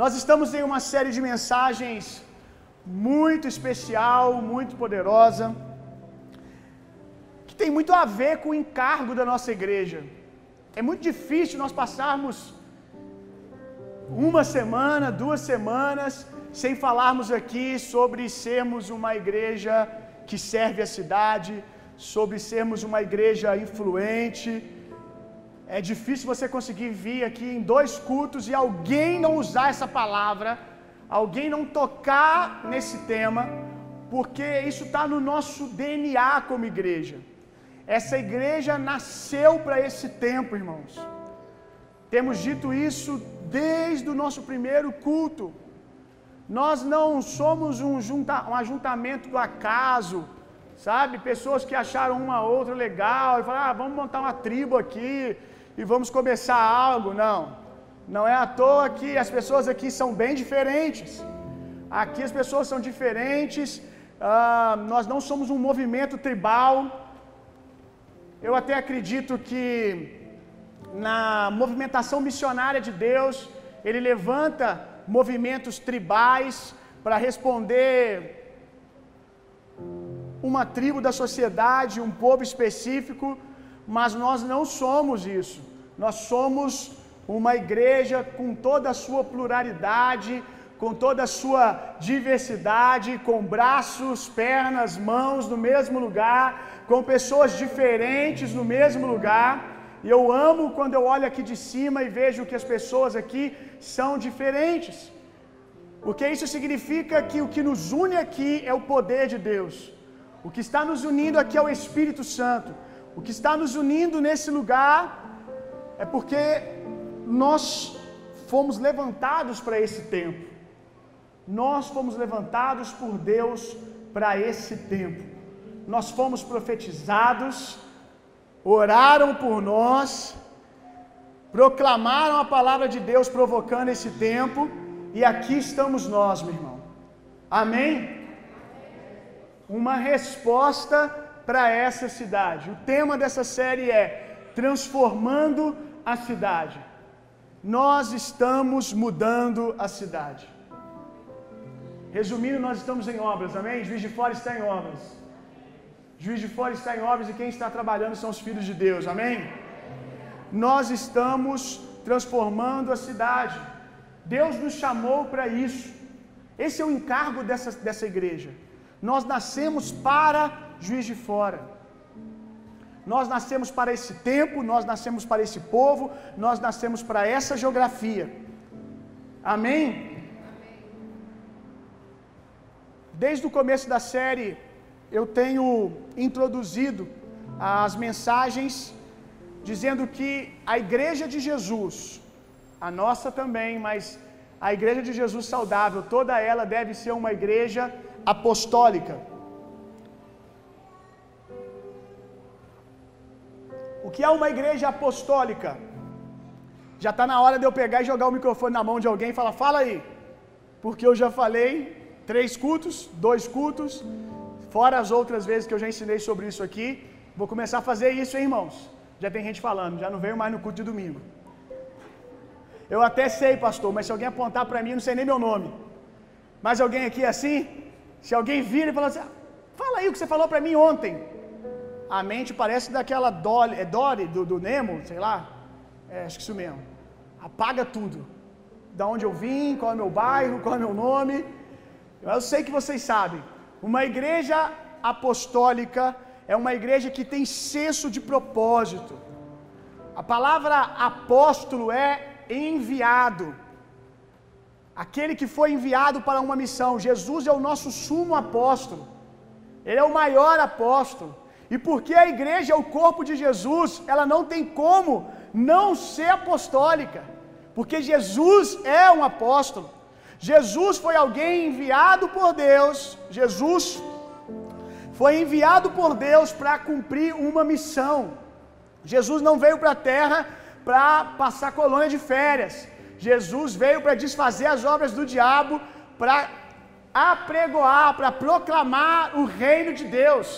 Nós estamos em uma série de mensagens muito especial, muito poderosa, que tem muito a ver com o encargo da nossa igreja. É muito difícil nós passarmos uma semana, duas semanas, sem falarmos aqui sobre sermos uma igreja que serve a cidade, sobre sermos uma igreja influente. É difícil você conseguir vir aqui em dois cultos e alguém não usar essa palavra, alguém não tocar nesse tema, porque isso está no nosso DNA como igreja. Essa igreja nasceu para esse tempo, irmãos. Temos dito isso desde o nosso primeiro culto. Nós não somos um, junta, um ajuntamento do acaso, sabe? Pessoas que acharam uma outra legal e falaram, ah, vamos montar uma tribo aqui e vamos começar algo. Não, não é à toa que as pessoas aqui são bem diferentes. Aqui as pessoas são diferentes. Ah, nós não somos um movimento tribal. Eu até acredito que na movimentação missionária de Deus, ele levanta movimentos tribais para responder uma tribo da sociedade, um povo específico, mas nós não somos isso. Nós somos uma igreja com toda a sua pluralidade, com toda a sua diversidade, com braços, pernas, mãos no mesmo lugar, com pessoas diferentes no mesmo lugar. E eu amo quando eu olho aqui de cima e vejo que as pessoas aqui são diferentes. Porque isso significa que o que nos une aqui é o poder de Deus. O que está nos unindo aqui é o Espírito Santo. O que está nos unindo nesse lugar é porque nós fomos levantados para esse tempo. Nós fomos levantados por Deus para esse tempo. Nós fomos profetizados, oraram por nós, proclamaram a palavra de Deus provocando esse tempo, e aqui estamos nós, meu irmão. Amém? Uma resposta para essa cidade. O tema dessa série é Transformando a Cidade. Nós estamos mudando a cidade. Resumindo, nós estamos em obras, amém? Juiz de Fora está em obras. Juiz de Fora está em obras e quem está trabalhando são os filhos de Deus, amém? Nós estamos transformando a cidade. Deus nos chamou para isso. Esse é o encargo dessa, dessa igreja. Nós nascemos para Juiz de Fora. Nós nascemos para esse tempo, nós nascemos para esse povo, nós nascemos para essa geografia. Amém? Desde o começo da série, eu tenho introduzido as mensagens dizendo que a igreja de Jesus, a nossa também, mas a igreja de Jesus saudável, toda ela deve ser uma igreja apostólica. O que é uma igreja apostólica? Já está na hora de eu pegar e jogar o microfone na mão de alguém e falar: fala aí, porque eu já falei três cultos, dois cultos, fora as outras vezes que eu já ensinei sobre isso aqui. Vou começar a fazer isso, hein, irmãos? Já tem gente falando, já não veio mais no culto de domingo. Eu até sei, pastor, mas se alguém apontar para mim, não sei nem meu nome. Mas alguém aqui é assim? Se alguém vira e fala assim, fala aí o que você falou para mim ontem. A mente parece daquela Dory, é Dory do, do Nemo, sei lá. É, acho que isso mesmo. Apaga tudo. Da onde eu vim, qual é meu bairro, qual é o meu nome. Eu sei que vocês sabem. Uma igreja apostólica é uma igreja que tem senso de propósito. A palavra apóstolo é enviado. Aquele que foi enviado para uma missão. Jesus é o nosso sumo apóstolo. Ele é o maior apóstolo. E porque a igreja é o corpo de Jesus, ela não tem como não ser apostólica. Porque Jesus é um apóstolo. Jesus foi alguém enviado por Deus. Jesus foi enviado por Deus para cumprir uma missão. Jesus não veio para a terra para passar colônia de férias. Jesus veio para desfazer as obras do diabo, para apregoar, para proclamar o reino de Deus.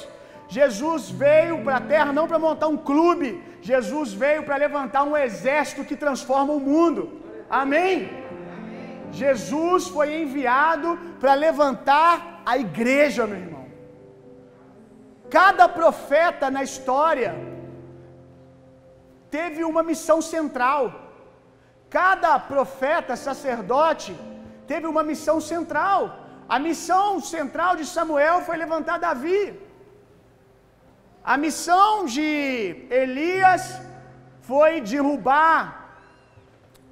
Jesus veio para a terra não para montar um clube, Jesus veio para levantar um exército que transforma o mundo. Amém? Jesus foi enviado para levantar a igreja, meu irmão. Cada profeta na história teve uma missão central. Cada profeta, sacerdote, teve uma missão central. A missão central de Samuel foi levantar Davi. A missão de Elias foi derrubar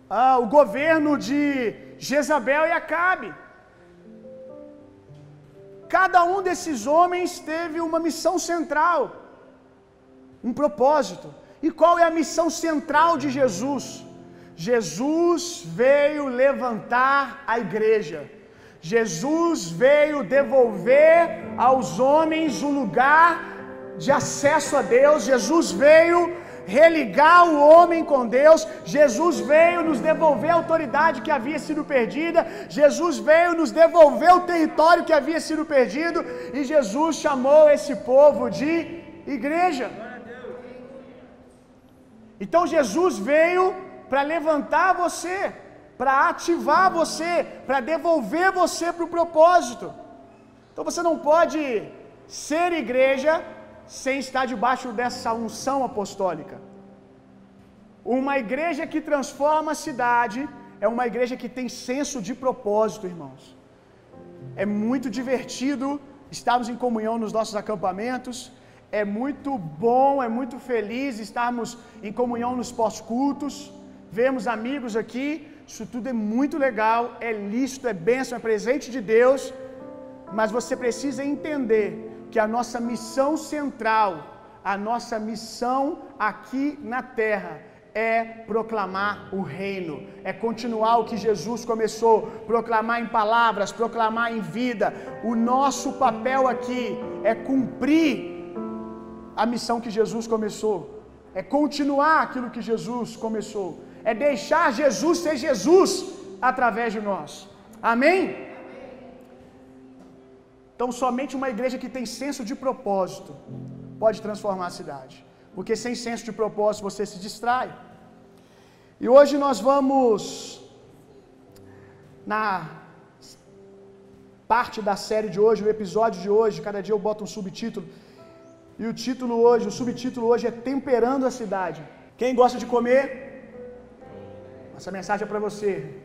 ah, o governo de Jezabel e Acabe. Cada um desses homens teve uma missão central, um propósito. E qual é a missão central de Jesus? Jesus veio levantar a igreja. Jesus veio devolver aos homens o lugar de acesso a Deus. Jesus veio religar o homem com Deus. Jesus veio nos devolver a autoridade que havia sido perdida. Jesus veio nos devolver o território que havia sido perdido. E Jesus chamou esse povo de igreja. Então Jesus veio para levantar você, para ativar você, para devolver você para o propósito. Então você não pode ser igreja sem estar debaixo dessa unção apostólica. Uma igreja que transforma a cidade é uma igreja que tem senso de propósito, irmãos. É muito divertido estarmos em comunhão nos nossos acampamentos. É muito bom, é muito feliz estarmos em comunhão nos pós-cultos. Vemos amigos aqui, isso tudo é muito legal, é lícito, é bênção, é presente de Deus. Mas você precisa entender que a nossa missão central, a nossa missão aqui na terra, é proclamar o reino, é continuar o que Jesus começou, proclamar em palavras, proclamar em vida. O nosso papel aqui é cumprir a missão que Jesus começou, é continuar aquilo que Jesus começou, é deixar Jesus ser Jesus através de nós. Amém? Então, somente uma igreja que tem senso de propósito pode transformar a cidade. Porque sem senso de propósito você se distrai. E hoje nós vamos na parte da série de hoje, o episódio de hoje, cada dia eu boto um subtítulo. E o título hoje, o subtítulo hoje é Temperando a Cidade. Quem gosta de comer? Essa mensagem é para você.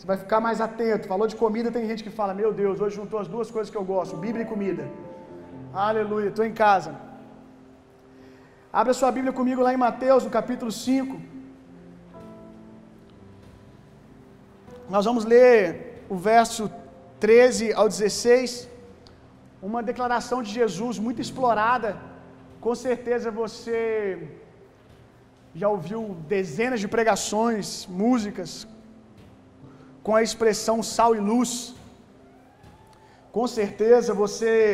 Você vai ficar mais atento. Falou de comida, tem gente que fala: Meu Deus, hoje juntou as duas coisas que eu gosto: Bíblia e comida. Aleluia, estou em casa. Abra sua Bíblia comigo lá em Mateus, no capítulo 5. Nós vamos ler o verso 13 ao 16. Uma declaração de Jesus muito explorada. Com certeza você já ouviu dezenas de pregações, músicas, com a expressão sal e luz. Com certeza você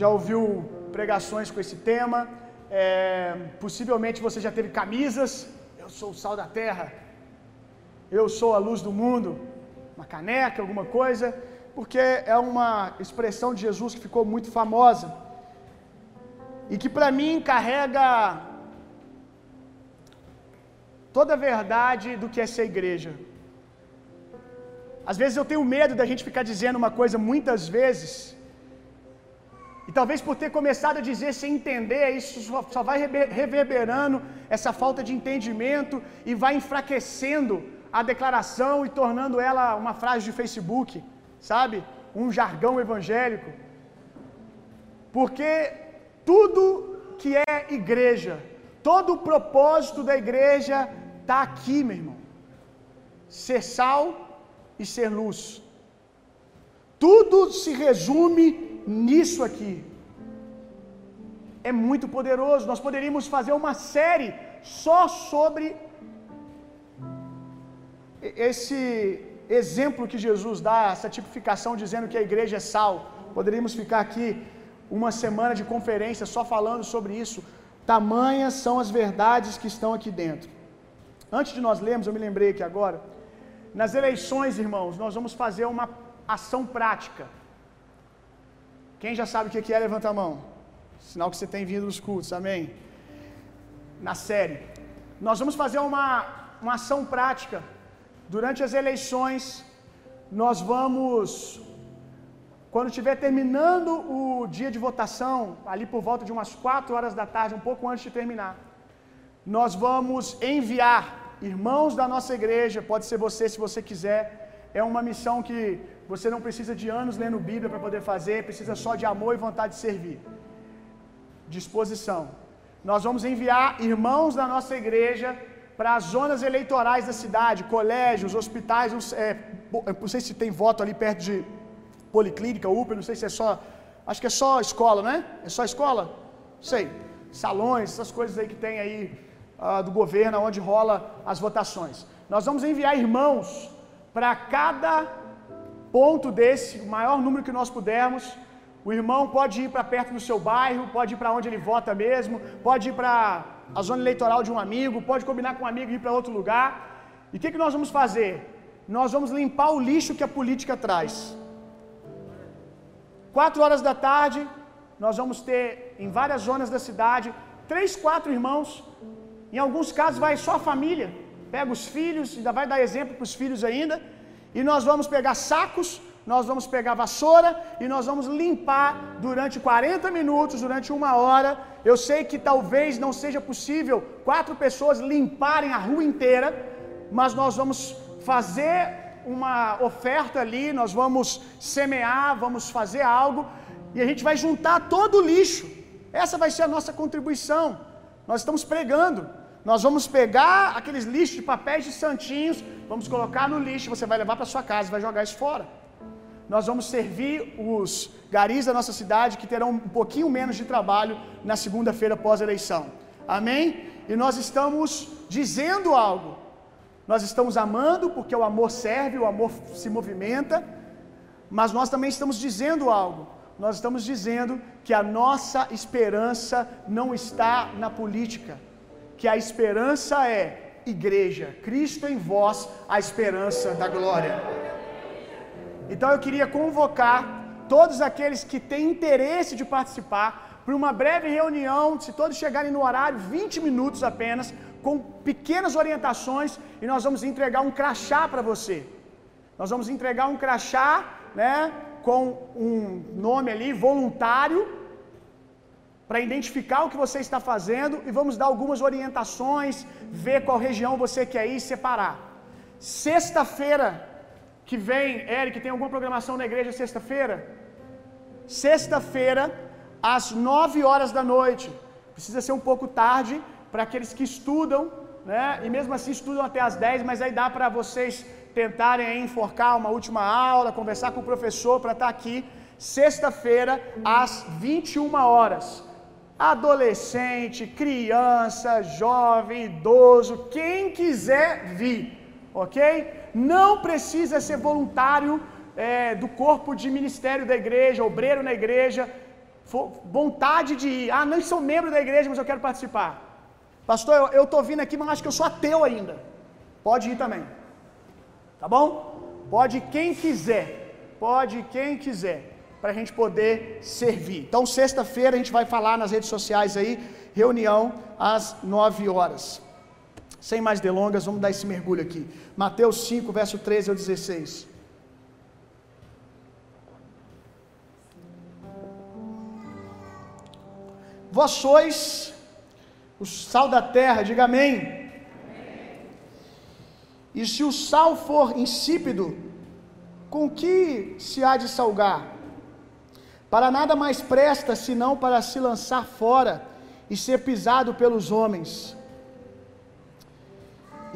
já ouviu pregações com esse tema. É, possivelmente você já teve camisas. Eu sou o sal da terra. Eu sou a luz do mundo. Uma caneca, alguma coisa. Porque é uma expressão de Jesus que ficou muito famosa. E que para mim carrega toda a verdade do que é ser igreja. Às vezes eu tenho medo da gente ficar dizendo uma coisa muitas vezes, e talvez por ter começado a dizer sem entender, isso só vai reverberando essa falta de entendimento e vai enfraquecendo a declaração e tornando ela uma frase de Facebook, sabe? Um jargão evangélico. Porque tudo que é igreja, todo o propósito da igreja está aqui, meu irmão. Ser sal e ser luz. Tudo se resume nisso aqui. É muito poderoso. Nós poderíamos fazer uma série só sobre esse exemplo que Jesus dá, essa tipificação dizendo que a igreja é sal. Poderíamos ficar aqui uma semana de conferência só falando sobre isso. Tamanhas são as verdades que estão aqui dentro. Antes de nós lermos, eu me lembrei aqui agora. Nas eleições, irmãos, nós vamos fazer uma ação prática. Quem já sabe o que é, levanta a mão. Sinal que você tem vindo nos cultos, amém? Na série. Nós vamos fazer uma, uma ação prática durante as eleições, nós vamos, quando estiver terminando o dia de votação, ali por volta de umas 4 horas da tarde, um pouco antes de terminar, nós vamos enviar irmãos da nossa igreja, pode ser você se você quiser, é uma missão que você não precisa de anos lendo Bíblia para poder fazer, precisa só de amor e vontade de servir. Disposição. Nós vamos enviar irmãos da nossa igreja para as zonas eleitorais da cidade, colégios, hospitais, é, não sei se tem voto ali perto de policlínica, UPA, não sei se é só, acho que é só escola, né? É só escola? Sei. Salões, essas coisas aí que tem aí uh, do governo, onde rola as votações. Nós vamos enviar irmãos para cada ponto desse, o maior número que nós pudermos. O irmão pode ir para perto do seu bairro, pode ir para onde ele vota mesmo, pode ir para a zona eleitoral de um amigo, pode combinar com um amigo e ir para outro lugar. E o que, que nós vamos fazer? Nós vamos limpar o lixo que a política traz. Quatro horas da tarde, nós vamos ter em várias zonas da cidade três, quatro irmãos. Em alguns casos vai só a família, pega os filhos, ainda vai dar exemplo para os filhos ainda. E nós vamos pegar sacos, nós vamos pegar vassoura e nós vamos limpar durante 40 minutos, durante uma hora. Eu sei que talvez não seja possível quatro pessoas limparem a rua inteira, mas nós vamos fazer uma oferta ali, nós vamos semear, vamos fazer algo e a gente vai juntar todo o lixo. Essa vai ser a nossa contribuição. Nós estamos pregando. Nós vamos pegar aqueles lixos de papéis de santinhos, vamos colocar no lixo, você vai levar para sua casa, vai jogar isso fora. Nós vamos servir os garis da nossa cidade que terão um pouquinho menos de trabalho na segunda-feira pós-eleição. Amém? E nós estamos dizendo algo. Nós estamos amando porque o amor serve, o amor se movimenta, mas nós também estamos dizendo algo. Nós estamos dizendo que a nossa esperança não está na política, que a esperança é igreja, Cristo em vós, a esperança da glória. Então eu queria convocar todos aqueles que têm interesse de participar para uma breve reunião, se todos chegarem no horário, 20 minutos apenas, com pequenas orientações, e nós vamos entregar um crachá para você. Nós vamos entregar um crachá, né, com um nome ali, voluntário, para identificar o que você está fazendo e vamos dar algumas orientações, ver qual região você quer ir e separar. Sexta-feira que vem, Eric, tem alguma programação na igreja sexta-feira? Sexta-feira, às nove horas da noite. Precisa ser um pouco tarde para aqueles que estudam, né? E mesmo assim estudam até às dez, mas aí dá para vocês tentarem enforcar uma última aula, conversar com o professor para estar aqui sexta-feira às 21 horas. Adolescente, criança, jovem, idoso, quem quiser vir, ok? Não precisa ser voluntário é, do corpo de ministério da igreja, obreiro na igreja, vontade de ir. Ah, não sou membro da igreja, mas eu quero participar. Pastor, eu estou vindo aqui, mas acho que eu sou ateu ainda. Pode ir também. Tá bom? Pode quem quiser. Pode quem quiser. Para a gente poder servir. Então, sexta-feira a gente vai falar nas redes sociais aí. Reunião às 9 horas. Sem mais delongas, vamos dar esse mergulho aqui. Mateus 5, verso 13 ao 16. Vós sois o sal da terra, diga amém. E se o sal for insípido, com que se há de salgar? Para nada mais presta senão para se lançar fora e ser pisado pelos homens.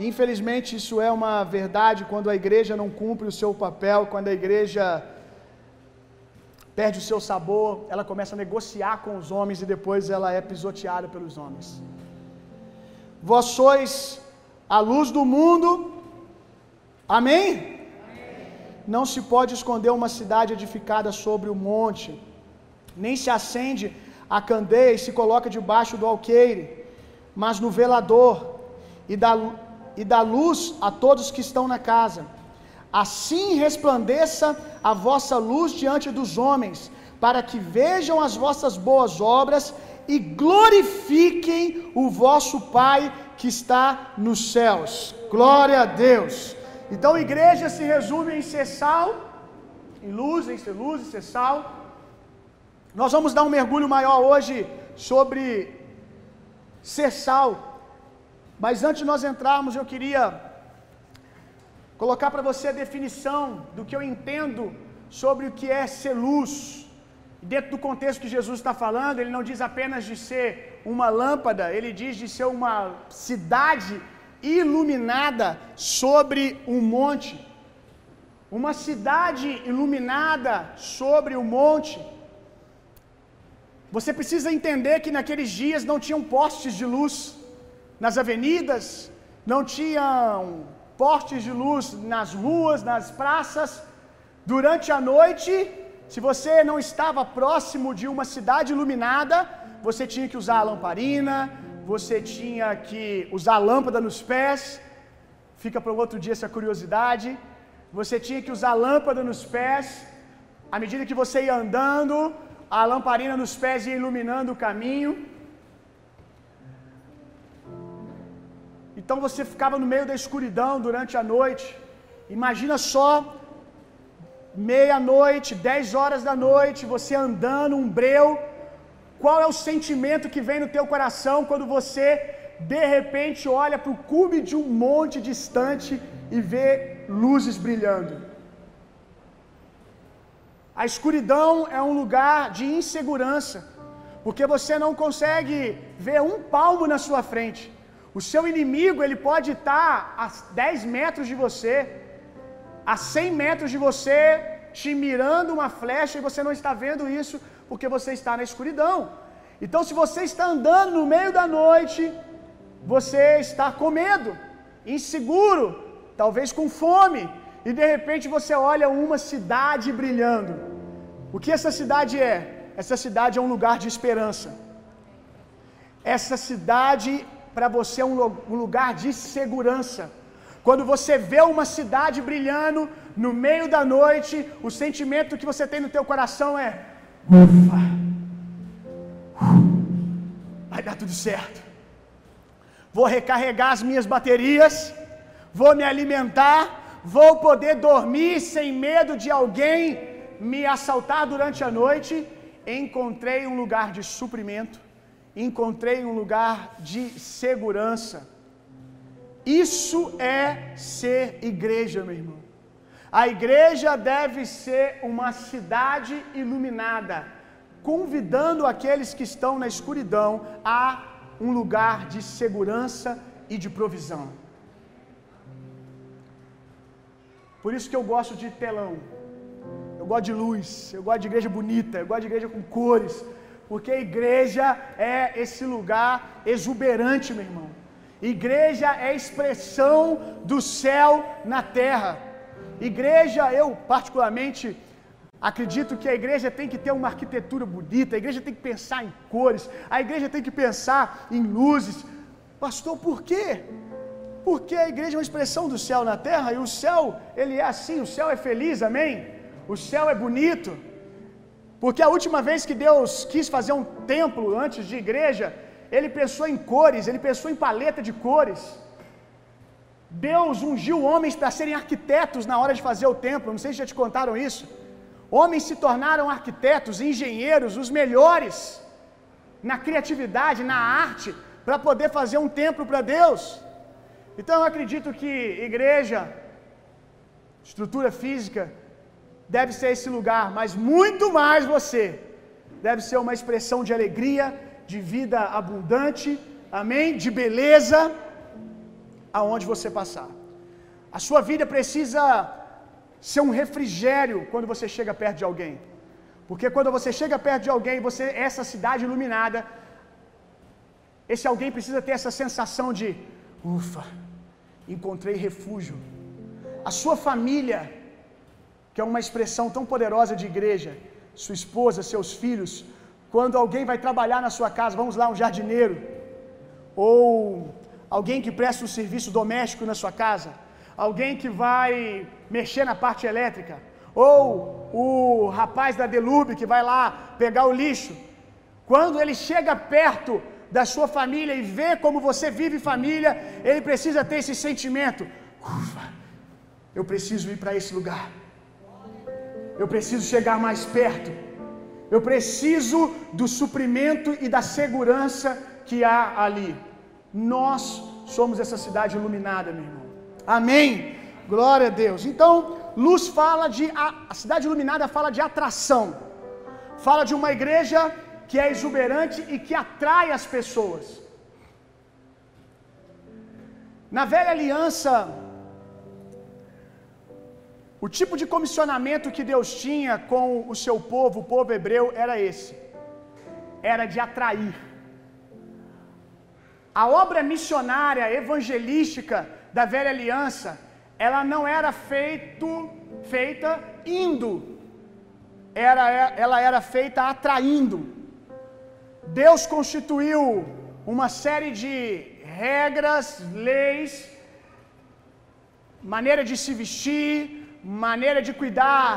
Infelizmente, isso é uma verdade quando a igreja não cumpre o seu papel, quando a igreja perde o seu sabor, ela começa a negociar com os homens e depois ela é pisoteada pelos homens. Vós sois a luz do mundo, amém? Não se pode esconder uma cidade edificada sobre o monte, nem se acende a candeia e se coloca debaixo do alqueire, mas no velador, e dá, e dá luz a todos que estão na casa. Assim resplandeça a vossa luz diante dos homens, para que vejam as vossas boas obras e glorifiquem o vosso Pai que está nos céus. Glória a Deus. Então, igreja se resume em ser sal, em luz, em ser luz, em ser sal. Nós vamos dar um mergulho maior hoje sobre ser sal. Mas antes de nós entrarmos, eu queria colocar para você a definição do que eu entendo sobre o que é ser luz. Dentro do contexto que Jesus está falando, ele não diz apenas de ser uma lâmpada, ele diz de ser uma cidade iluminada sobre um monte. Uma cidade iluminada sobre o um monte. Você precisa entender que naqueles dias não tinham postes de luz nas avenidas, não tinham postes de luz nas ruas, nas praças. Durante a noite, se você não estava próximo de uma cidade iluminada, você tinha que usar a lamparina, você tinha que usar a lâmpada nos pés. Fica para outro dia essa curiosidade. Você tinha que usar a lâmpada nos pés. À medida que você ia andando, a lamparina nos pés ia iluminando o caminho. Então você ficava no meio da escuridão durante a noite. Imagina só, meia-noite, dez horas da noite, você andando, um breu. Qual é o sentimento que vem no teu coração quando você de repente olha para o cume de um monte distante e vê luzes brilhando? A escuridão é um lugar de insegurança, porque você não consegue ver um palmo na sua frente. O seu inimigo, ele pode estar a 10 metros de você, a 100 metros de você, te mirando uma flecha e você não está vendo isso porque você está na escuridão. Então, se você está andando no meio da noite, você está com medo, inseguro, talvez com fome, e de repente você olha uma cidade brilhando. O que essa cidade é? Essa cidade é um lugar de esperança. Essa cidade para você é um lugar de segurança. Quando você vê uma cidade brilhando no meio da noite, o sentimento que você tem no teu coração é: ufa, vai dar tudo certo. Vou recarregar as minhas baterias, vou me alimentar, vou poder dormir sem medo de alguém me assaltar durante a noite. Encontrei um lugar de suprimento, encontrei um lugar de segurança. Isso é ser igreja, meu irmão. A igreja deve ser uma cidade iluminada, convidando aqueles que estão na escuridão a um lugar de segurança e de provisão. Por isso que eu gosto de telão. Eu gosto de luz, eu gosto de igreja bonita, eu gosto de igreja com cores, porque a igreja é esse lugar exuberante, meu irmão. Igreja é expressão do céu na terra. Igreja, eu particularmente acredito que a igreja tem que ter uma arquitetura bonita, a igreja tem que pensar em cores, a igreja tem que pensar em luzes. Pastor, por quê? Porque a igreja é uma expressão do céu na terra e o céu, ele é assim, o céu é feliz, amém? O céu é bonito. Porque a última vez que Deus quis fazer um templo antes de igreja, ele pensou em cores, ele pensou em paleta de cores. Deus ungiu homens para serem arquitetos na hora de fazer o templo. Não sei se já te contaram isso. Homens se tornaram arquitetos, engenheiros, os melhores na criatividade, na arte, para poder fazer um templo para Deus. Então eu acredito que igreja, estrutura física, deve ser esse lugar, mas muito mais você deve ser uma expressão de alegria, de vida abundante, amém? De beleza, aonde você passar. A sua vida precisa ser um refrigério quando você chega perto de alguém. Porque quando você chega perto de alguém, você essa cidade iluminada, esse alguém precisa ter essa sensação de ufa, encontrei refúgio. A sua família, que é uma expressão tão poderosa de igreja, sua esposa, seus filhos, quando alguém vai trabalhar na sua casa, vamos lá, um jardineiro, ou alguém que presta um serviço doméstico na sua casa, alguém que vai mexer na parte elétrica, ou o rapaz da Delube que vai lá pegar o lixo. Quando ele chega perto da sua família e vê como você vive família, ele precisa ter esse sentimento. Ufa, eu preciso ir para esse lugar. Eu preciso chegar mais perto. Eu preciso do suprimento e da segurança que há ali. Nós somos essa cidade iluminada, meu irmão. Amém. Glória a Deus. Então, luz fala de a, a cidade iluminada fala de atração. Fala de uma igreja que é exuberante e que atrai as pessoas. Na velha aliança, o tipo de comissionamento que Deus tinha com o seu povo, o povo hebreu, era esse: era de atrair. A obra missionária, evangelística da velha aliança, ela não era feito, feita indo, era, ela era feita atraindo. Deus constituiu uma série de regras, leis, maneira de se vestir, maneira de cuidar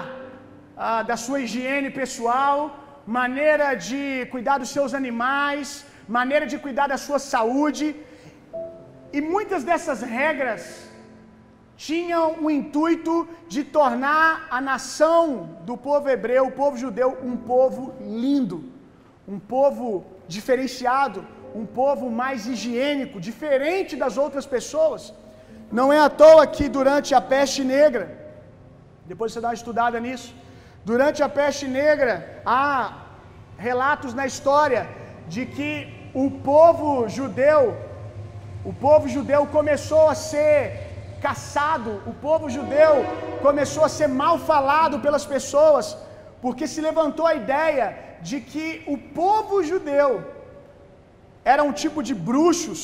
ah, da sua higiene pessoal, maneira de cuidar dos seus animais, maneira de cuidar da sua saúde. E muitas dessas regras tinham o intuito de tornar a nação do povo hebreu, o povo judeu, um povo lindo, um povo diferenciado, um povo mais higiênico, diferente das outras pessoas. Não é à toa que durante a peste negra, depois você dá uma estudada nisso, durante a peste negra há relatos na história de que o povo judeu, o povo judeu começou a ser caçado, o povo judeu começou a ser mal falado pelas pessoas, porque se levantou a ideia de que o povo judeu era um tipo de bruxos,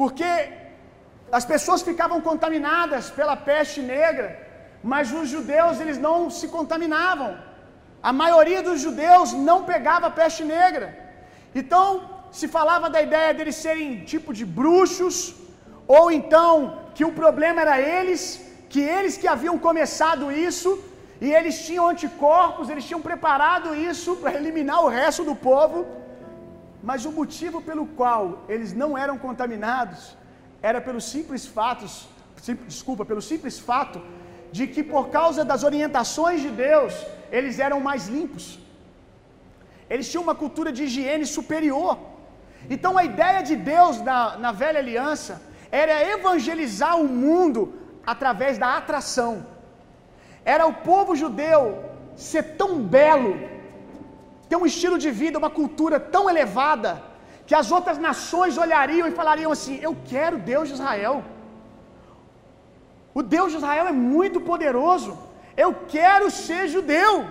porque as pessoas ficavam contaminadas pela peste negra, mas os judeus eles não se contaminavam. A maioria dos judeus não pegava a peste negra. Então, se falava da ideia deles serem tipo de bruxos, ou então que o problema era eles, que eles que haviam começado isso, e eles tinham anticorpos, eles tinham preparado isso para eliminar o resto do povo. Mas o motivo pelo qual eles não eram contaminados era pelo simples fatos, desculpa, pelo simples fato de que por causa das orientações de Deus, eles eram mais limpos. Eles tinham uma cultura de higiene superior. Então a ideia de Deus na, na velha aliança era evangelizar o mundo através da atração. Era o povo judeu ser tão belo, ter um estilo de vida, uma cultura tão elevada, que as outras nações olhariam e falariam assim: Eu quero Deus de Israel. O Deus de Israel é muito poderoso. Eu quero ser judeu.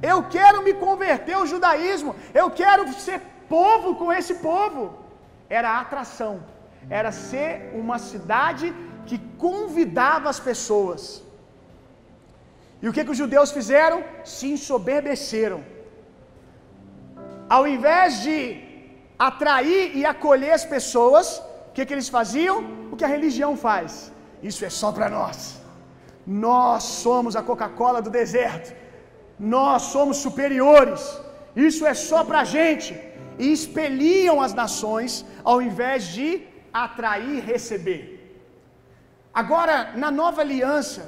Eu quero me converter ao judaísmo. Eu quero ser povo com esse povo. Era a atração. Era ser uma cidade que convidava as pessoas. E o que, que os judeus fizeram? Se ensoberbeceram. Ao invés de atrair e acolher as pessoas, o que, que eles faziam? O que a religião faz. Isso é só para nós. Nós somos a Coca-Cola do deserto. Nós somos superiores. Isso é só para a gente. E expeliam as nações ao invés de atrair e receber. Agora, na nova aliança,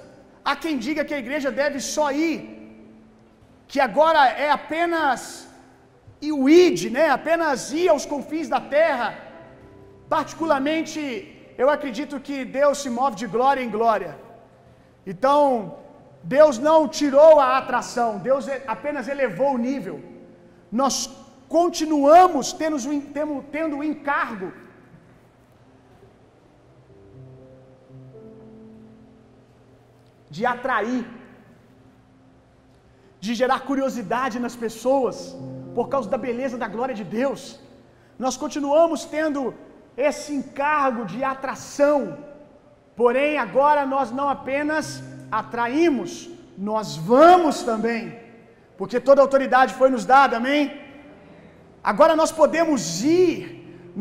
há quem diga que a igreja deve só ir, que agora é apenas e o id, né? Apenas ir aos confins da terra. Particularmente, eu acredito que Deus se move de glória em glória. Então, Deus não tirou a atração, Deus apenas elevou o nível. Nós continuamos tendo, tendo o encargo de atrair, de gerar curiosidade nas pessoas, por causa da beleza da glória de Deus. Nós continuamos tendo esse encargo de atração, porém agora nós não apenas atraímos, nós vamos também, porque toda autoridade foi nos dada, amém? Agora nós podemos ir,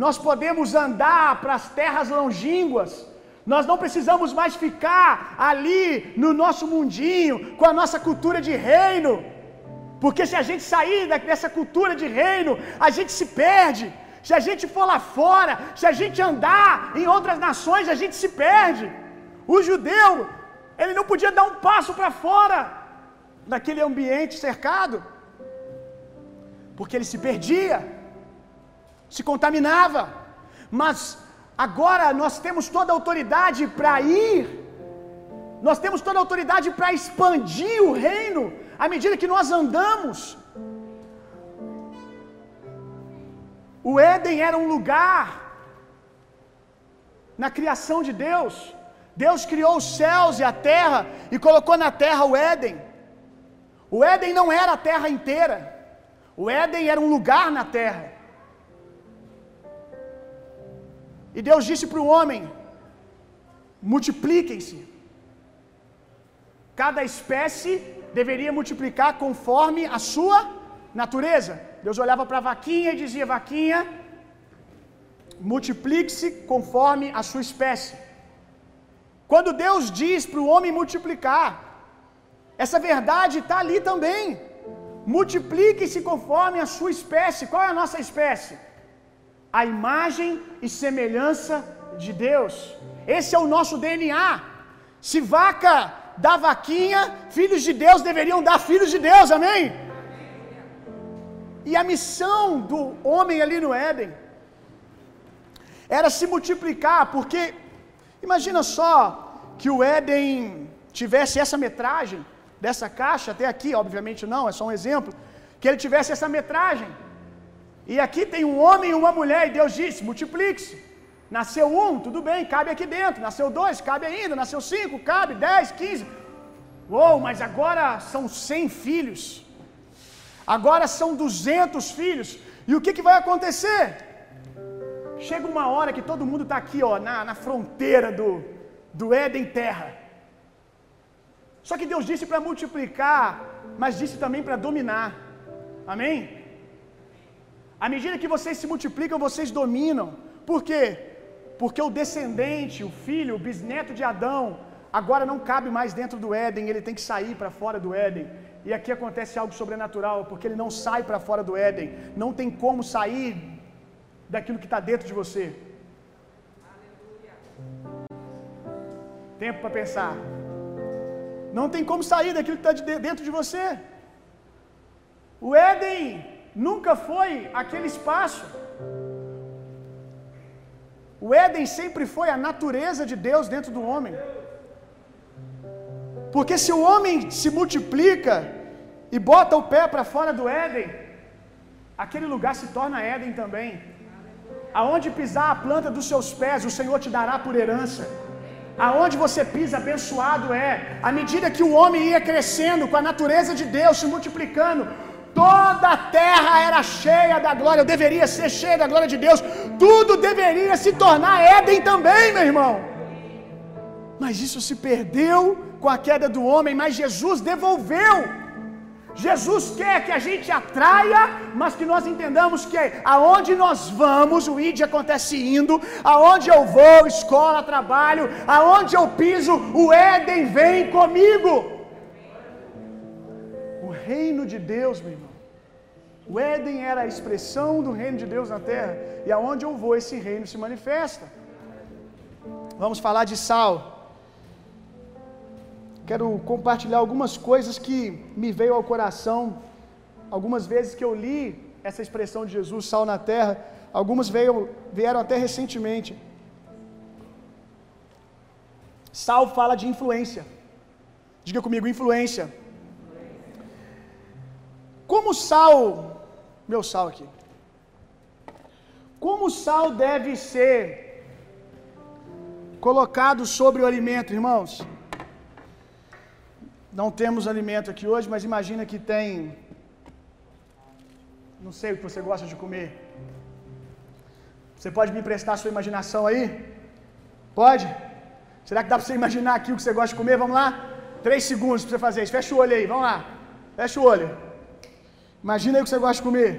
nós podemos andar para as terras longínquas, nós não precisamos mais ficar ali no nosso mundinho, com a nossa cultura de reino, porque se a gente sair dessa cultura de reino, a gente se perde. Se a gente for lá fora, se a gente andar em outras nações, a gente se perde. O judeu, Ele não podia dar um passo para fora daquele ambiente cercado, porque ele se perdia, se contaminava. Mas agora nós temos toda a autoridade para ir, nós temos toda a autoridade para expandir o reino à medida que nós andamos. O Éden era um lugar na criação de Deus. Deus criou os céus e a terra e colocou na terra o Éden. O Éden não era a terra inteira. O Éden era um lugar na terra. E Deus disse para o homem: multipliquem-se. Cada espécie deveria multiplicar conforme a sua natureza. Deus olhava para a vaquinha e dizia: Vaquinha, multiplique-se conforme a sua espécie. Quando Deus diz para o homem multiplicar, essa verdade está ali também. Multiplique-se conforme a sua espécie. Qual é a nossa espécie? A imagem e semelhança de Deus. Esse é o nosso DNA. Se vaca dá vaquinha, filhos de Deus deveriam dar filhos de Deus, amém? E a missão do homem ali no Éden era se multiplicar, porque imagina só que o Éden tivesse essa metragem dessa caixa até aqui, obviamente não, é só um exemplo, que ele tivesse essa metragem. E aqui tem um homem e uma mulher, e Deus disse: multiplique-se. Nasceu um, tudo bem, cabe aqui dentro. Nasceu dois, cabe ainda. Nasceu cinco, cabe. Dez, quinze. Uou, mas agora são cem filhos. Agora são duzentos filhos. E o que, que vai acontecer? Chega uma hora que todo mundo está aqui, ó, na, na fronteira do, do Éden Terra. Só que Deus disse para multiplicar, mas disse também para dominar. Amém? À medida que vocês se multiplicam, vocês dominam. Por quê? Porque o descendente, o filho, o bisneto de Adão, agora não cabe mais dentro do Éden, ele tem que sair para fora do Éden. E aqui acontece algo sobrenatural, porque ele não sai para fora do Éden, não tem como sair daquilo que está dentro de você. Tempo para pensar. Não tem como sair daquilo que está dentro de você. O Éden nunca foi aquele espaço. O Éden sempre foi a natureza de Deus dentro do homem. Porque se o homem se multiplica e bota o pé para fora do Éden, aquele lugar se torna Éden também. Aonde pisar a planta dos seus pés, o Senhor te dará por herança. Aonde você pisa, abençoado é. À medida que o homem ia crescendo com a natureza de Deus, se multiplicando, toda a terra era cheia da glória, deveria ser cheia da glória de Deus, tudo deveria se tornar Éden também, meu irmão. Mas isso se perdeu com a queda do homem, mas Jesus devolveu. Jesus quer que a gente atraia, mas que nós entendamos que aonde nós vamos, o ID acontece indo, aonde eu vou, escola, trabalho, aonde eu piso, o Éden vem comigo. O reino de Deus, meu irmão. O Éden era a expressão do reino de Deus na terra, e aonde eu vou, esse reino se manifesta. Vamos falar de sal. Quero compartilhar algumas coisas que me veio ao coração algumas vezes que eu li essa expressão de Jesus, sal na terra, algumas veio, vieram até recentemente. Sal fala de influência. Diga comigo, influência. Como sal, meu sal aqui. Como o sal deve ser colocado sobre o alimento, irmãos? Não temos alimento aqui hoje, mas imagina que tem. Não sei o que você gosta de comer. Você pode me emprestar sua imaginação aí? Pode? Será que dá para você imaginar aqui o que você gosta de comer? Vamos lá? Três segundos para você fazer isso. Fecha o olho aí, vamos lá. Fecha o olho. Imagina aí o que você gosta de comer.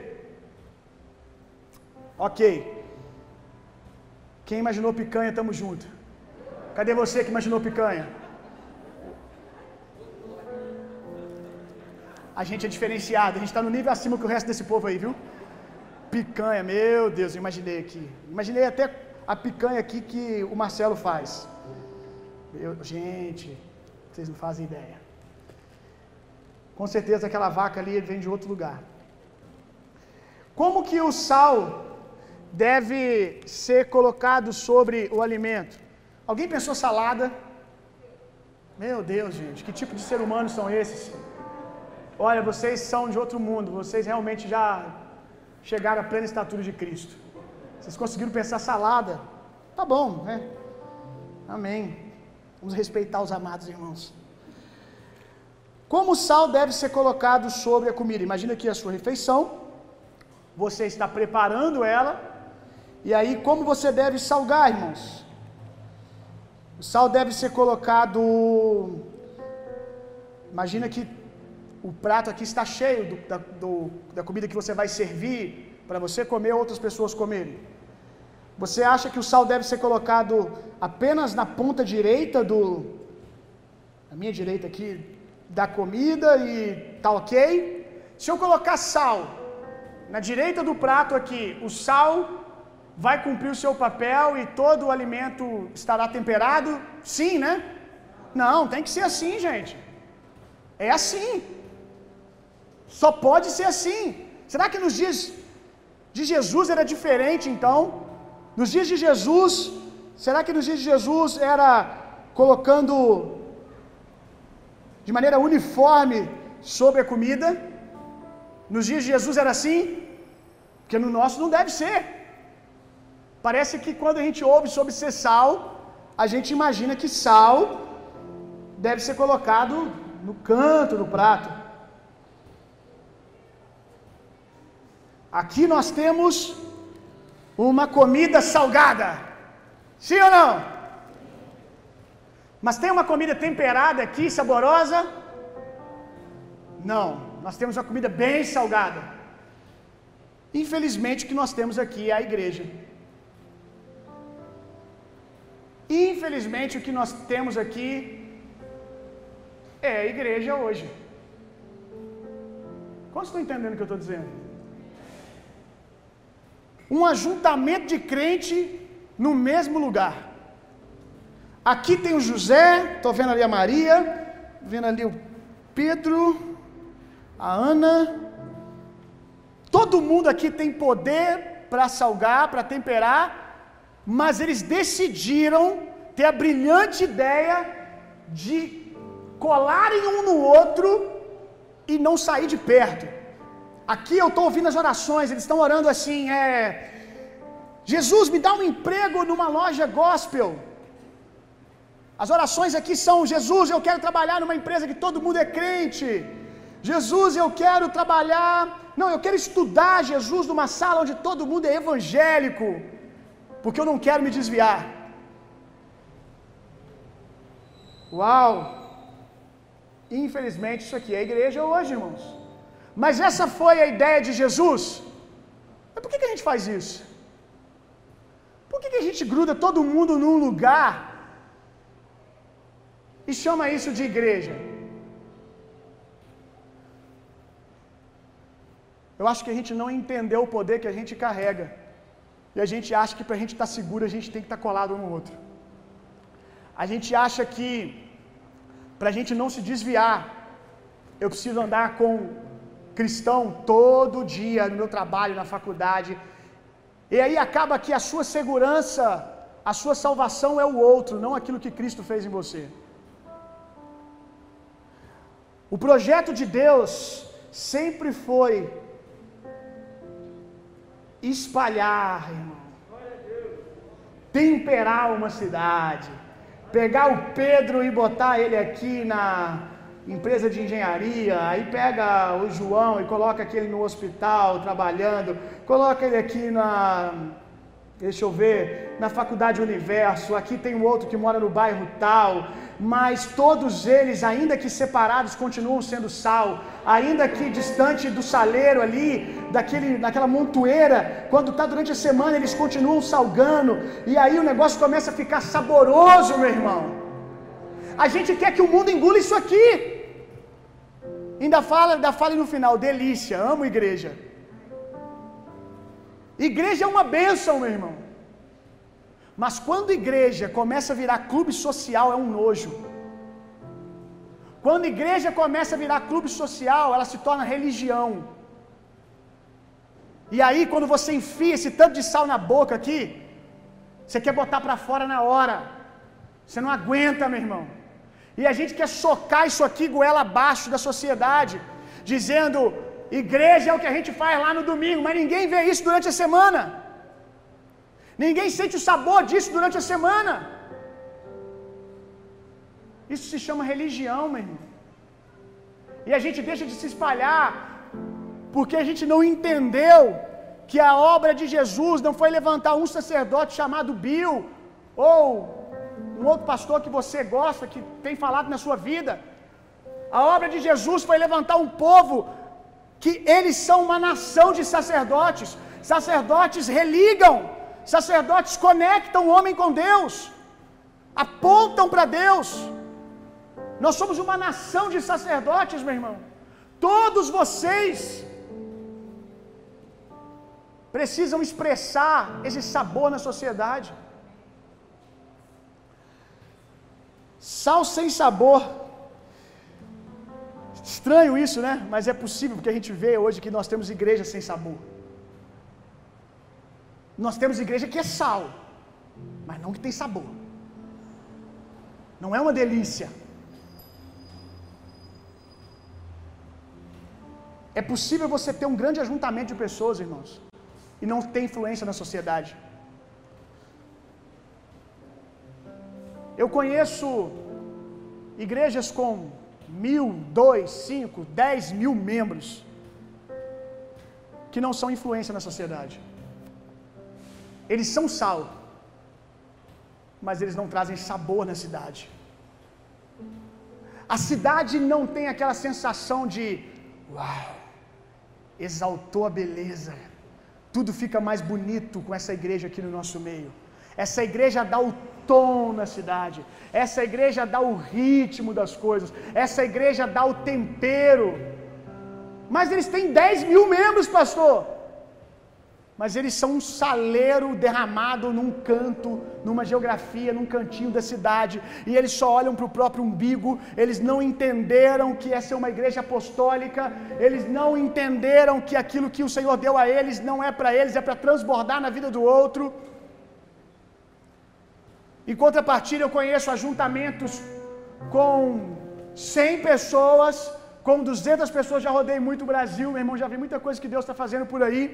Ok. Quem imaginou picanha, tamo junto. Cadê você que imaginou picanha? A gente é diferenciado, a gente está no nível acima que o resto desse povo aí, viu? Picanha, meu Deus, eu imaginei aqui. Imaginei até a picanha aqui que o Marcelo faz. Eu, gente, Vocês não fazem ideia. Com certeza aquela vaca ali vem de outro lugar. Como que o sal deve ser colocado sobre o alimento? Alguém pensou salada? Meu Deus, gente, que tipo de ser humanos são esses? Olha, vocês são de outro mundo, vocês realmente já chegaram à plena estatura de Cristo. Vocês conseguiram pensar salada? Tá bom, né? Amém. Vamos respeitar os amados irmãos. Como o sal deve ser colocado sobre a comida? Imagina aqui a sua refeição. Você está preparando ela. E aí, como você deve salgar, irmãos? O sal deve ser colocado. Imagina que o prato aqui está cheio do, da, do, da comida que você vai servir para você comer outras pessoas comerem. Você acha que o sal deve ser colocado apenas na ponta direita do. Na minha direita aqui, da comida e tá ok? Se eu colocar sal na direita do prato aqui, o sal vai cumprir o seu papel e todo o alimento estará temperado? Sim, né? Não, tem que ser assim, gente. É assim. Só pode ser assim. Será que nos dias de Jesus era diferente então? Nos dias de Jesus, será que nos dias de Jesus era colocando de maneira uniforme sobre a comida? Nos dias de Jesus era assim? Porque no nosso não deve ser. Parece que quando a gente ouve sobre ser sal, a gente imagina que sal deve ser colocado no canto do prato. Aqui nós temos uma comida salgada. Sim ou não? Mas tem uma comida temperada aqui, saborosa? Não, nós temos uma comida bem salgada. Infelizmente, o que nós temos aqui é a igreja. Infelizmente, o que nós temos aqui é a igreja hoje. Quantos estão entendendo o que eu estou dizendo? Um ajuntamento de crente no mesmo lugar. Aqui tem o José, estou vendo ali a Maria, vendo ali o Pedro, a Ana. Todo mundo aqui tem poder para salgar, para temperar, mas eles decidiram ter a brilhante ideia de colarem um no outro e não sair de perto. Aqui eu estou ouvindo as orações, eles estão orando assim: é, Jesus, me dá um emprego numa loja gospel. As orações aqui são: Jesus, eu quero trabalhar numa empresa que todo mundo é crente. Jesus, eu quero trabalhar. Não, eu quero estudar Jesus numa sala onde todo mundo é evangélico, porque eu não quero me desviar. Uau! Infelizmente, isso aqui é a igreja hoje, irmãos. Mas essa foi a ideia de Jesus. Mas por que, que a gente faz isso? Por que, que a gente gruda todo mundo num lugar e chama isso de igreja? Eu acho que a gente não entendeu o poder que a gente carrega. E a gente acha que para a gente estar tá seguro, a gente tem que estar tá colado um no outro. A gente acha que para a gente não se desviar, eu preciso andar com cristão todo dia no meu trabalho, na faculdade. E aí acaba que a sua segurança, a sua salvação é o outro, não aquilo que Cristo fez em você. O projeto de Deus sempre foi espalhar, irmão. Temperar uma cidade. Pegar o Pedro e botar ele aqui na empresa de engenharia, aí pega o João e coloca aquele no hospital trabalhando, coloca ele aqui na deixa eu ver, na faculdade Universo, aqui tem um outro que mora no bairro tal, mas todos eles, ainda que separados, continuam sendo sal, ainda que distante do saleiro ali, daquele, daquela montoeira, quando está durante a semana, eles continuam salgando, e aí o negócio começa a ficar saboroso, meu irmão. A gente quer que o mundo engula isso aqui. Ainda fala, ainda fala no final, delícia, amo igreja. Igreja é uma bênção, meu irmão. Mas quando igreja começa a virar clube social, é um nojo. Quando igreja começa a virar clube social, ela se torna religião. E aí, quando você enfia esse tanto de sal na boca aqui, você quer botar para fora na hora. Você não aguenta, meu irmão. E a gente quer socar isso aqui goela abaixo da sociedade, dizendo: igreja é o que a gente faz lá no domingo, mas ninguém vê isso durante a semana. Ninguém sente o sabor disso durante a semana. Isso se chama religião, meu irmão. E a gente deixa de se espalhar porque a gente não entendeu que a obra de Jesus não foi levantar um sacerdote chamado Bill ou um outro pastor que você gosta, que tem falado na sua vida. A obra de Jesus foi levantar um povo que eles são uma nação de sacerdotes. Sacerdotes religam, sacerdotes conectam o homem com Deus, apontam para Deus. Nós somos uma nação de sacerdotes, meu irmão. Todos vocês precisam expressar esse sabor na sociedade. Sal sem sabor. Estranho isso, né? Mas é possível porque a gente vê hoje que nós temos igreja sem sabor. Nós temos igreja que é sal, mas não que tem sabor. Não é uma delícia. É possível você ter um grande ajuntamento de pessoas, irmãos, e não ter influência na sociedade. Eu conheço igrejas com mil, dois, cinco, dez mil membros que não são influência na sociedade. Eles são sal, mas eles não trazem sabor na cidade. A cidade não tem aquela sensação de uau, exaltou a beleza. Tudo fica mais bonito com essa igreja aqui no nosso meio. Essa igreja dá o tom na cidade. Essa igreja dá o ritmo das coisas. Essa igreja dá o tempero. Mas eles têm 10 mil membros, pastor mas eles são um saleiro derramado num canto, numa geografia, num cantinho da cidade, e eles só olham para o próprio umbigo, eles não entenderam que essa é uma igreja apostólica, eles não entenderam que aquilo que o Senhor deu a eles não é para eles, é para transbordar na vida do outro. Em contrapartida, eu conheço ajuntamentos com 100 pessoas, com 200 pessoas, já rodei muito o Brasil, meu irmão, já vi muita coisa que Deus está fazendo por aí.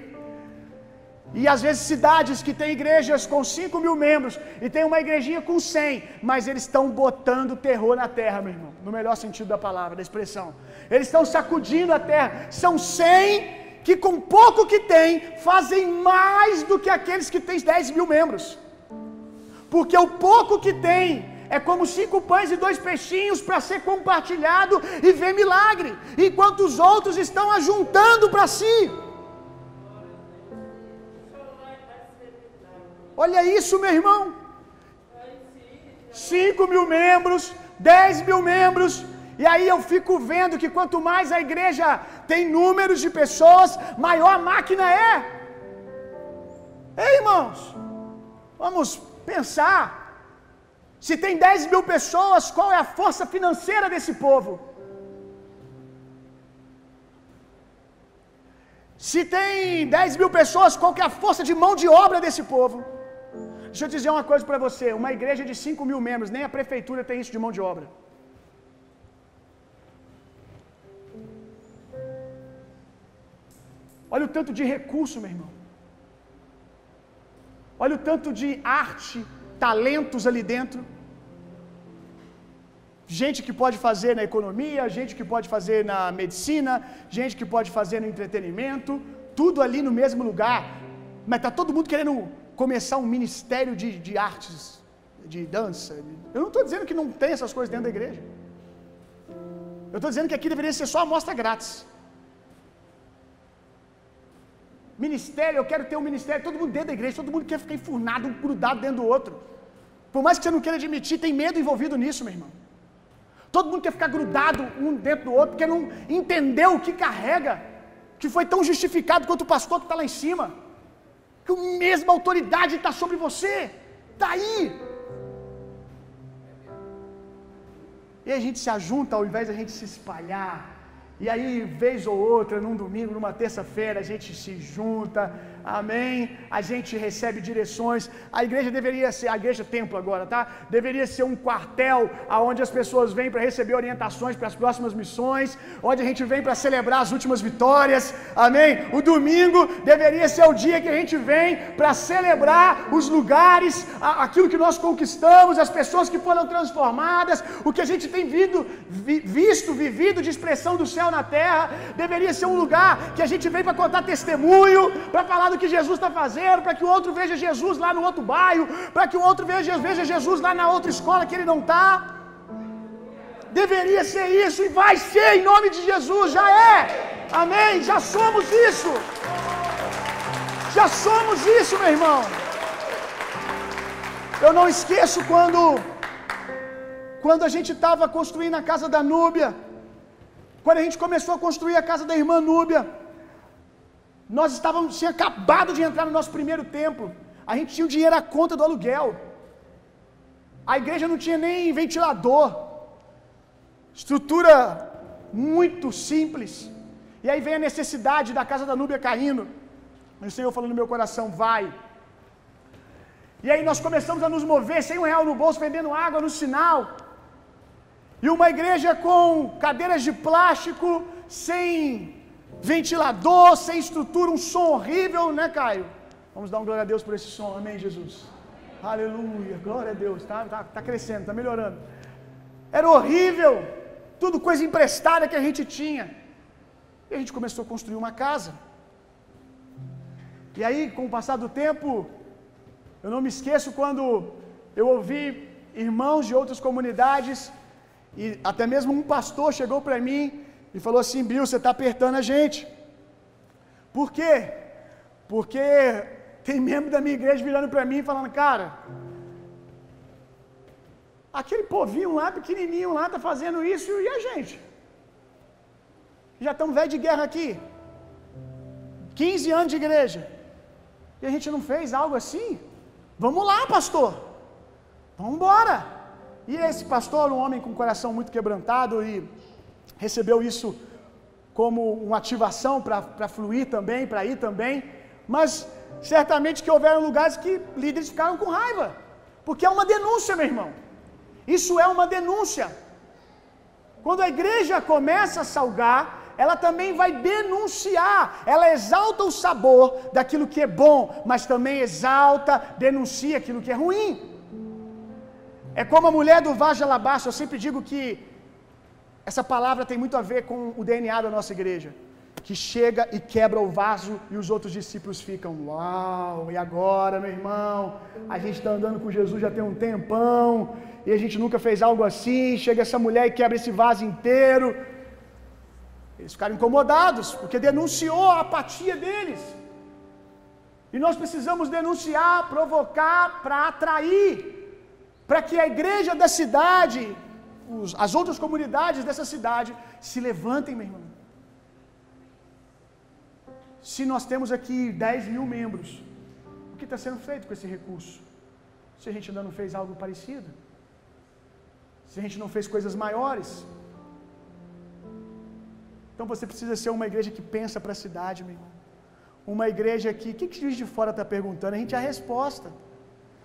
E às vezes cidades que têm igrejas com 5 mil membros e tem uma igrejinha com 100, mas eles estão botando terror na terra, meu irmão, no melhor sentido da palavra, da expressão. Eles estão sacudindo a terra. São 100 que com pouco que tem fazem mais do que aqueles que têm 10 mil membros. Porque o pouco que tem é como cinco pães e dois peixinhos para ser compartilhado e ver milagre, enquanto os outros estão ajuntando para si. Olha isso, meu irmão. 5 mil membros, 10 mil membros, e aí eu fico vendo que quanto mais a igreja tem números de pessoas, maior a máquina é. Ei, irmãos, vamos pensar. Se tem 10 mil pessoas, qual é a força financeira desse povo? Se tem 10 mil pessoas, qual é a força de mão de obra desse povo? Deixa eu dizer uma coisa para você: uma igreja de 5 mil membros, nem a prefeitura tem isso de mão de obra. Olha o tanto de recurso, meu irmão. Olha o tanto de arte, talentos ali dentro. Gente que pode fazer na economia, gente que pode fazer na medicina, gente que pode fazer no entretenimento, tudo ali no mesmo lugar. Mas tá todo mundo querendo começar um ministério de, de artes, de dança. Eu não estou dizendo que não tem essas coisas dentro da igreja. Eu estou dizendo que aqui deveria ser só amostra grátis. Ministério, eu quero ter um ministério, todo mundo dentro da igreja, todo mundo quer ficar enfurnado, um grudado dentro do outro. Por mais que você não queira admitir, tem medo envolvido nisso, meu irmão. Todo mundo quer ficar grudado um dentro do outro, porque não entendeu o que carrega, que foi tão justificado quanto o pastor que está lá em cima que a mesma autoridade está sobre você, está aí. E a gente se ajunta ao invés de a gente se espalhar. E aí, vez ou outra, num domingo, numa terça-feira, a gente se junta, amém? A gente recebe direções. A igreja deveria ser, a igreja templo agora, tá? Deveria ser um quartel aonde as pessoas vêm para receber orientações para as próximas missões, onde a gente vem para celebrar as últimas vitórias, amém? O domingo deveria ser o dia que a gente vem para celebrar os lugares, aquilo que nós conquistamos, as pessoas que foram transformadas, o que a gente tem vindo, visto, vivido de expressão do céu na terra. Deveria ser um lugar que a gente vem para contar testemunho, para falar do que Jesus está fazendo, para que o outro veja Jesus lá no outro bairro, para que o outro veja, veja Jesus lá na outra escola que ele não está. Deveria ser isso e vai ser em nome de Jesus, já é. Amém. Já somos isso. Já somos isso, meu irmão. Eu não esqueço quando quando a gente estava construindo a casa da Núbia, quando a gente começou a construir a casa da irmã Núbia, nós estávamos, tinha acabado de entrar no nosso primeiro templo. A gente tinha o dinheiro à conta do aluguel. A igreja não tinha nem ventilador. Estrutura muito simples. E aí vem a necessidade da casa da Núbia caindo. E o Senhor falando no meu coração, vai. E aí nós começamos a nos mover, sem um real no bolso, vendendo água no sinal. E uma igreja com cadeiras de plástico, sem ventilador, sem estrutura, um som horrível, né, Caio? Vamos dar um glória a Deus por esse som, amém, Jesus? Aleluia, glória a Deus, tá, tá, tá crescendo, tá melhorando. Era horrível, tudo coisa emprestada que a gente tinha. E a gente começou a construir uma casa. E aí, com o passar do tempo, eu não me esqueço quando eu ouvi irmãos de outras comunidades e até mesmo um pastor chegou para mim e falou assim: Bill, você está apertando a gente. Por quê? Porque tem membro da minha igreja virando para mim e falando: Cara, aquele povinho lá, pequenininho lá, está fazendo isso e a gente? Já estamos velho de guerra aqui. 15 anos de igreja. E a gente não fez algo assim? Vamos lá, pastor. Vamos embora. E esse pastor, um homem com coração muito quebrantado e recebeu isso como uma ativação para fluir também, para ir também. Mas certamente que houveram lugares que líderes ficaram com raiva, porque é uma denúncia, meu irmão. Isso é uma denúncia. Quando a igreja começa a salgar, ela também vai denunciar, ela exalta o sabor daquilo que é bom, mas também exalta, denuncia aquilo que é ruim. É como a mulher do vaso de eu sempre digo que essa palavra tem muito a ver com o DNA da nossa igreja, que chega e quebra o vaso e os outros discípulos ficam, uau, e agora, meu irmão? A gente está andando com Jesus já tem um tempão e a gente nunca fez algo assim. Chega essa mulher e quebra esse vaso inteiro. Eles ficaram incomodados, porque denunciou a apatia deles. E nós precisamos denunciar, provocar para atrair, para que a igreja da cidade, os, as outras comunidades dessa cidade se levantem, meu irmão. Se nós temos aqui 10 mil membros, o que está sendo feito com esse recurso? Se a gente ainda não fez algo parecido, se a gente não fez coisas maiores, então você precisa ser uma igreja que pensa para a cidade, meu irmão. Uma igreja que. O que, que Juiz de Fora está perguntando? A gente é a resposta.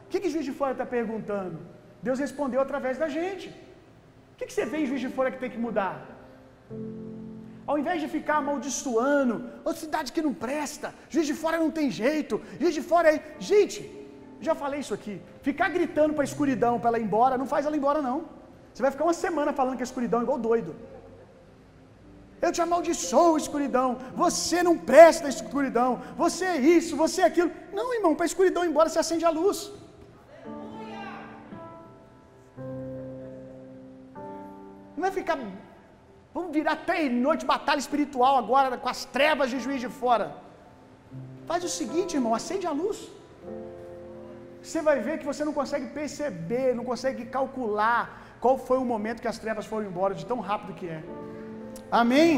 O que, que Juiz de Fora está perguntando? Deus respondeu através da gente. O que, você vê em Juiz de Fora que tem que mudar? Ao invés de ficar amaldiçoando, outra cidade que não presta, Juiz de Fora não tem jeito, Juiz de Fora é. Gente, já falei isso aqui. Ficar gritando para a escuridão para ela ir embora, não faz ela ir embora, não. Você vai ficar uma semana falando que a escuridão é igual doido. Eu te amaldiçoo, escuridão. Você não presta, escuridão. Você é isso, você é aquilo. Não, irmão, para a escuridão ir embora, você acende a luz. Não vai ficar. Vamos virar até noite batalha espiritual agora com as trevas de juiz de fora. Faz o seguinte, irmão, acende a luz. Você vai ver que você não consegue perceber, não consegue calcular qual foi o momento que as trevas foram embora, de tão rápido que é. Amém?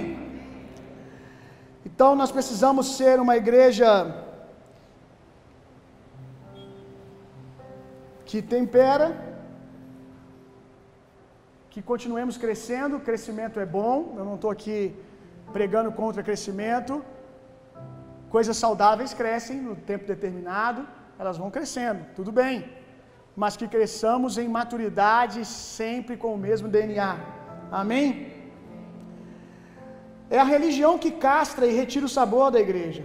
Então nós precisamos ser uma igreja que tempera, que continuemos crescendo, crescimento é bom, eu não estou aqui pregando contra crescimento. Coisas saudáveis crescem no tempo determinado, elas vão crescendo, tudo bem. Mas que cresçamos em maturidade sempre com o mesmo DNA. Amém? É a religião que castra e retira o sabor da igreja.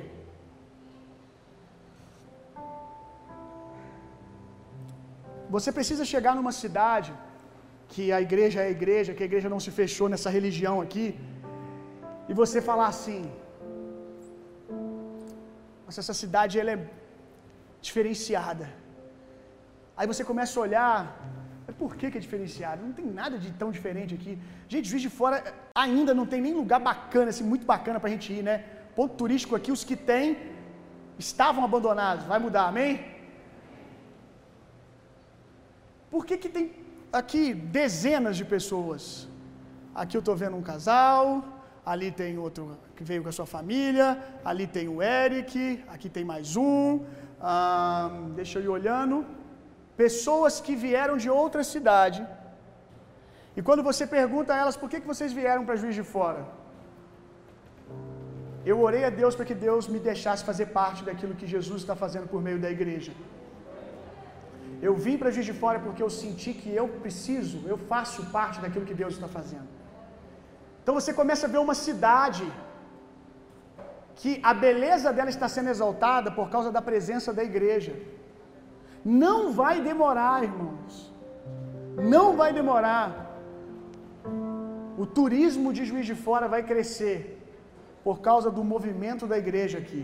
Você precisa chegar numa cidade que a igreja é a igreja, que a igreja não se fechou nessa religião aqui, e você falar assim: Mas essa cidade ela é diferenciada. Aí você começa a olhar, por que, que é diferenciado? Não tem nada de tão diferente aqui. Gente, Juiz de Fora ainda não tem nem lugar bacana, assim, muito bacana para a gente ir, né? Ponto turístico aqui, os que tem estavam abandonados. Vai mudar, amém? Por que, que tem aqui dezenas de pessoas? Aqui eu estou vendo um casal, ali tem outro que veio com a sua família, ali tem o Eric, aqui tem mais um. Deixa eu ir olhando. Pessoas que vieram de outra cidade. E quando você pergunta a elas por que, que vocês vieram para Juiz de Fora, eu orei a Deus para que Deus me deixasse fazer parte daquilo que Jesus está fazendo por meio da igreja. Eu vim para Juiz de Fora porque eu senti que eu preciso, eu faço parte daquilo que Deus está fazendo. Então você começa a ver uma cidade que a beleza dela está sendo exaltada por causa da presença da igreja. Não vai demorar, irmãos. Não vai demorar. O turismo de Juiz de Fora vai crescer por causa do movimento da igreja aqui.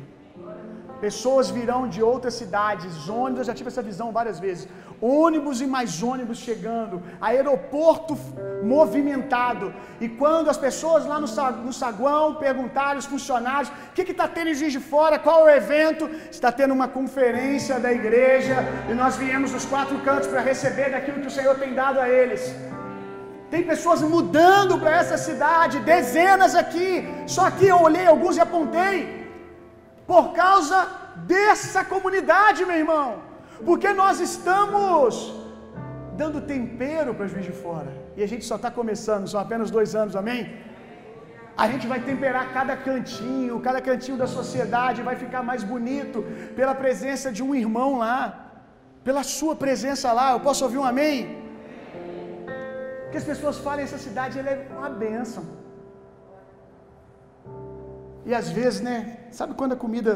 Pessoas virão de outras cidades, ônibus, eu já tive essa visão várias vezes. Ônibus e mais ônibus chegando, aeroporto movimentado. E quando as pessoas lá no, no saguão perguntaram os funcionários: o que está tendo em de Fora, qual é o evento? Está tendo uma conferência da igreja e nós viemos dos quatro cantos para receber daquilo que o Senhor tem dado a eles. Tem pessoas mudando para essa cidade, dezenas aqui. Só que eu olhei alguns e apontei por causa dessa comunidade, meu irmão. Porque nós estamos dando tempero para Juiz de Fora. E a gente só está começando, são apenas dois anos, amém? A gente vai temperar cada cantinho, cada cantinho da sociedade vai ficar mais bonito pela presença de um irmão lá, pela sua presença lá. Eu posso ouvir um amém? Que as pessoas falem essa cidade ela é uma bênção. E às vezes, né? Sabe quando a comida.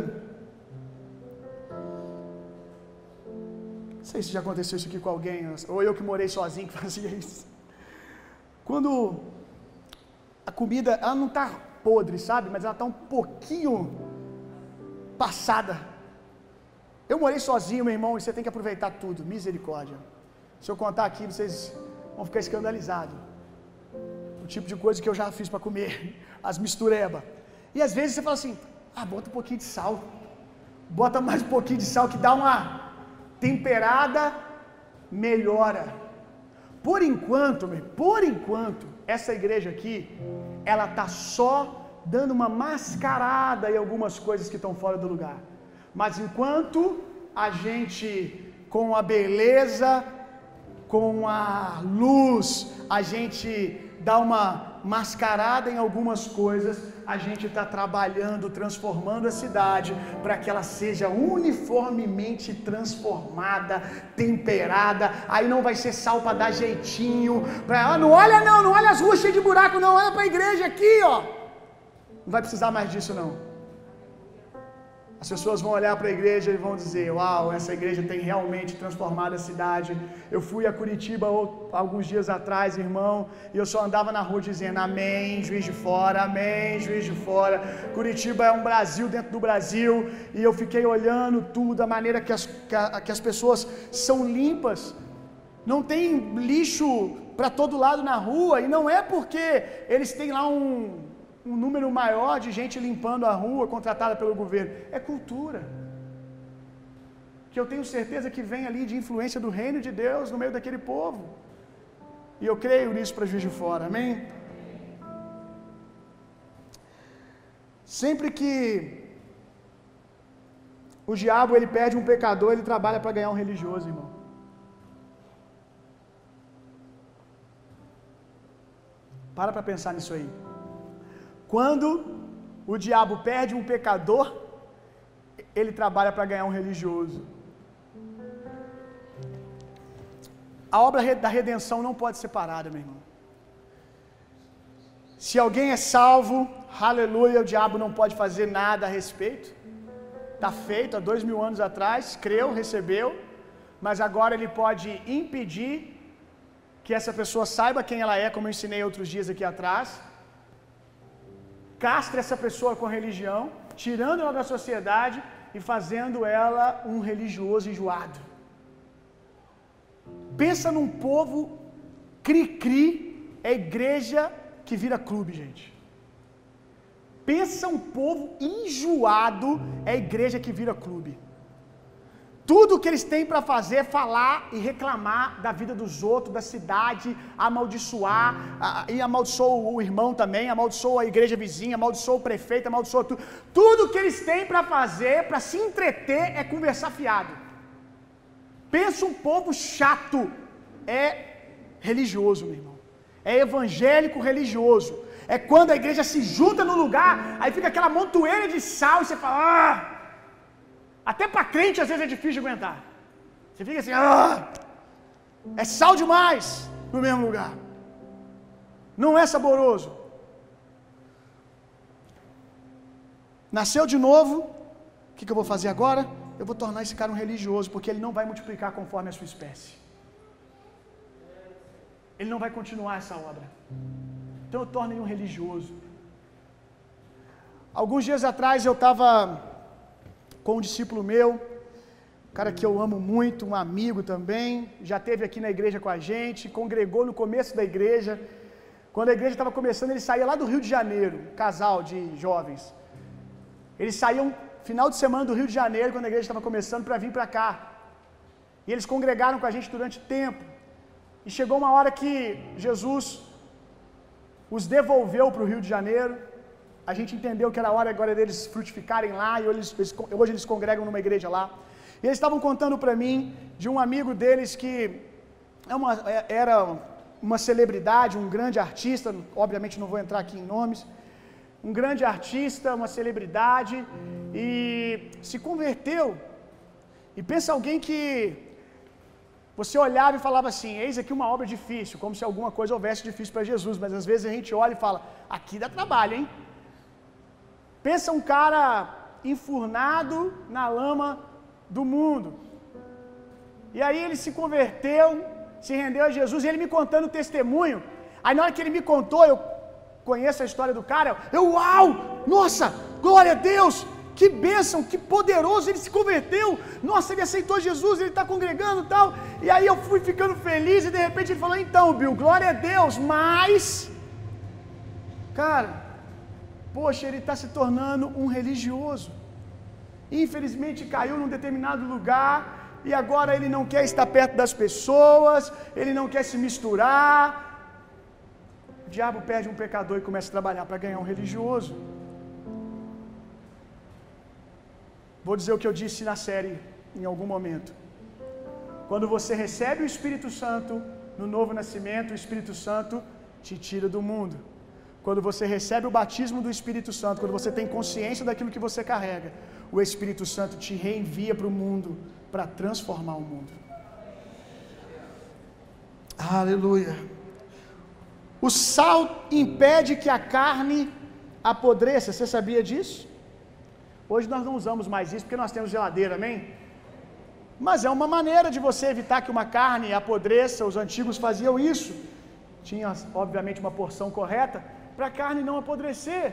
Não sei se já aconteceu isso aqui com alguém, ou eu que morei sozinho que fazia isso. Quando a comida, ela não está podre, sabe? Mas ela está um pouquinho passada. Eu morei sozinho, meu irmão, e você tem que aproveitar tudo. Misericórdia. Se eu contar aqui, vocês vão ficar escandalizados. O tipo de coisa que eu já fiz para comer. As mistureba. E às vezes você fala assim: ah, bota um pouquinho de sal. Bota mais um pouquinho de sal que dá uma temperada, melhora. Por enquanto, por enquanto, essa igreja aqui, ela tá só dando uma mascarada em algumas coisas que estão fora do lugar. Mas enquanto a gente, com a beleza, com a luz, a gente dá uma mascarada em algumas coisas, a gente está trabalhando, transformando a cidade para que ela seja uniformemente transformada, temperada. Aí não vai ser sal para dar jeitinho. Pra, ah, não olha não, não olha as ruas cheias de buraco, não. Olha para a igreja aqui, ó. Não vai precisar mais disso não. As pessoas vão olhar para a igreja e vão dizer: Uau, essa igreja tem realmente transformado a cidade. Eu fui a Curitiba alguns dias atrás, irmão, e eu só andava na rua dizendo: Amém, juiz de fora, Amém, juiz de fora. Curitiba é um Brasil dentro do Brasil, e eu fiquei olhando tudo, a maneira que as, que, as pessoas são limpas. Não tem lixo para todo lado na rua, e não é porque eles têm lá um um número maior de gente limpando a rua contratada pelo governo. É cultura. Que eu tenho certeza que vem ali de influência do reino de Deus no meio daquele povo. E eu creio nisso para Juiz de Fora. Amém? Sempre que o diabo ele perde um pecador, ele trabalha para ganhar um religioso, irmão. Para para pensar nisso aí. Quando o diabo perde um pecador, ele trabalha para ganhar um religioso. A obra da redenção não pode ser parada, meu irmão. Se alguém é salvo, aleluia, o diabo não pode fazer nada a respeito. Está feito há dois mil anos atrás, creu, recebeu, mas agora ele pode impedir que essa pessoa saiba quem ela é, como eu ensinei outros dias aqui atrás. Castre essa pessoa com a religião, tirando ela da sociedade e fazendo ela um religioso enjoado. Pensa num povo cri-cri, é igreja que vira clube, gente. Pensa um povo enjoado, é igreja que vira clube. Tudo que eles têm para fazer é falar e reclamar da vida dos outros, da cidade, amaldiçoar, e amaldiçoa o irmão também, amaldiçoa a igreja vizinha, amaldiçoa o prefeito, amaldiçoa tudo. Tudo que eles têm para fazer, para se entreter, é conversar fiado. Pensa um povo chato, é religioso, meu irmão. É evangélico religioso. É quando a igreja se junta no lugar, aí fica aquela montoeira de sal e você fala, ah, até para crente às vezes é difícil de aguentar. Você fica assim, ah, é sal demais no mesmo lugar. Não é saboroso. Nasceu de novo, o que, que eu vou fazer agora? Eu vou tornar esse cara um religioso, porque ele não vai multiplicar conforme a sua espécie. Ele não vai continuar essa obra. Então eu torno ele um religioso. Alguns dias atrás eu estava um discípulo meu, um cara que eu amo muito, um amigo também, já teve aqui na igreja com a gente, congregou no começo da igreja. Quando a igreja estava começando, ele saía lá do Rio de Janeiro, um casal de jovens. Eles saíam final de semana do Rio de Janeiro, quando a igreja estava começando, para vir para cá. E eles congregaram com a gente durante tempo. E chegou uma hora que Jesus os devolveu para o Rio de Janeiro. A gente entendeu que era hora agora deles frutificarem lá, e hoje eles, hoje eles congregam numa igreja lá. E eles estavam contando para mim de um amigo deles que é uma, é, era uma celebridade, um grande artista, obviamente não vou entrar aqui em nomes, um grande artista, uma celebridade, e se converteu. E pensa alguém que você olhava e falava assim: Eis aqui uma obra difícil, como se alguma coisa houvesse difícil para Jesus, mas às vezes a gente olha e fala: Aqui dá trabalho, hein? Pensa um cara enfurnado na lama do mundo. E aí ele se converteu, se rendeu a Jesus, e ele me contando o testemunho. Aí na hora que ele me contou, eu conheço a história do cara, eu, uau, nossa, glória a Deus, que bênção, que poderoso, ele se converteu. Nossa, ele aceitou Jesus, ele está congregando e tal. E aí eu fui ficando feliz e de repente ele falou: Então, Bill, glória a Deus, mas. Cara, poxa, ele está se tornando um religioso. Infelizmente caiu num determinado lugar e agora ele não quer estar perto das pessoas, ele não quer se misturar. O diabo perde um pecador e começa a trabalhar para ganhar um religioso. Vou dizer o que eu disse na série em algum momento. Quando você recebe o Espírito Santo no novo nascimento, o Espírito Santo te tira do mundo. Quando você recebe o batismo do Espírito Santo, quando você tem consciência daquilo que você carrega, o Espírito Santo te reenvia para o mundo para transformar o mundo. Aleluia. O sal impede que a carne apodreça. Você sabia disso? Hoje nós não usamos mais isso porque nós temos geladeira, amém? Mas é uma maneira de você evitar que uma carne apodreça. Os antigos faziam isso. Tinha, obviamente, uma porção correta para a carne não apodrecer.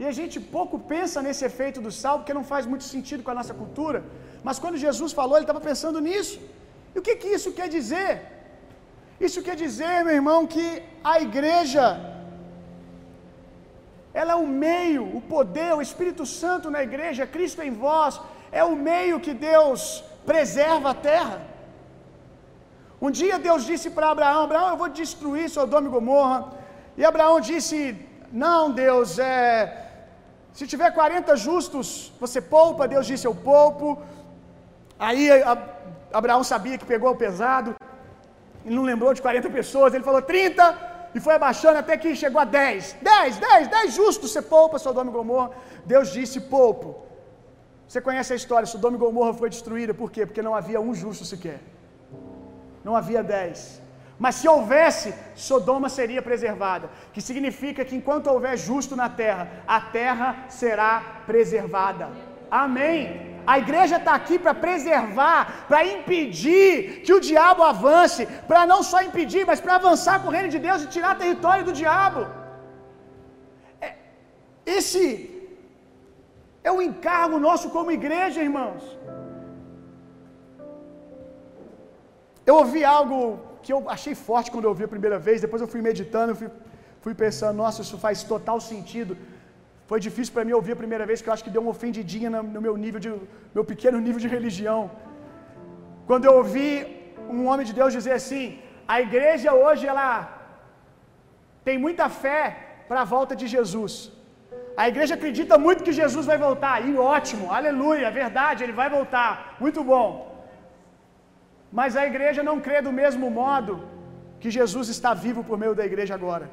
E a gente pouco pensa nesse efeito do sal, porque não faz muito sentido com a nossa cultura. Mas quando Jesus falou, ele estava pensando nisso. E o que, que isso quer dizer? Isso quer dizer, meu irmão, que a igreja ela é o meio, o poder, o Espírito Santo na igreja, Cristo em vós, é o meio que Deus preserva a terra. Um dia Deus disse para Abraão: Abraão, eu vou destruir Sodoma e Gomorra. E Abraão disse: Não, Deus, é, se tiver 40 justos, você poupa. Deus disse: Eu poupo. Aí Abraão sabia que pegou o pesado, ele não lembrou de 40 pessoas, ele falou: 30. e foi abaixando até que chegou a 10. 10, 10, 10 justos, você poupa Sodoma e Gomorra. Deus disse: poupo. Você conhece a história, Sodoma e Gomorra foi destruída, por quê? Porque não havia um justo sequer. Não havia dez. Mas se houvesse, Sodoma seria preservada. Que significa que enquanto houver justo na terra, a terra será preservada. Amém. A igreja está aqui para preservar, para impedir que o diabo avance, para não só impedir, mas para avançar com o reino de Deus e tirar território do diabo. É, esse é o encargo nosso como igreja, irmãos. Eu ouvi algo que eu achei forte quando eu ouvi a primeira vez, depois eu fui meditando, fui, fui pensando, nossa, isso faz total sentido. Foi difícil para mim ouvir a primeira vez, que eu acho que deu uma ofendidinha no meu nível de meu pequeno nível de religião. Quando eu ouvi um homem de Deus dizer assim: "A igreja hoje ela tem muita fé para a volta de Jesus. A igreja acredita muito que Jesus vai voltar. E ótimo, aleluia, é verdade, ele vai voltar. Muito bom. Mas a igreja não crê do mesmo modo que Jesus está vivo por meio da igreja agora.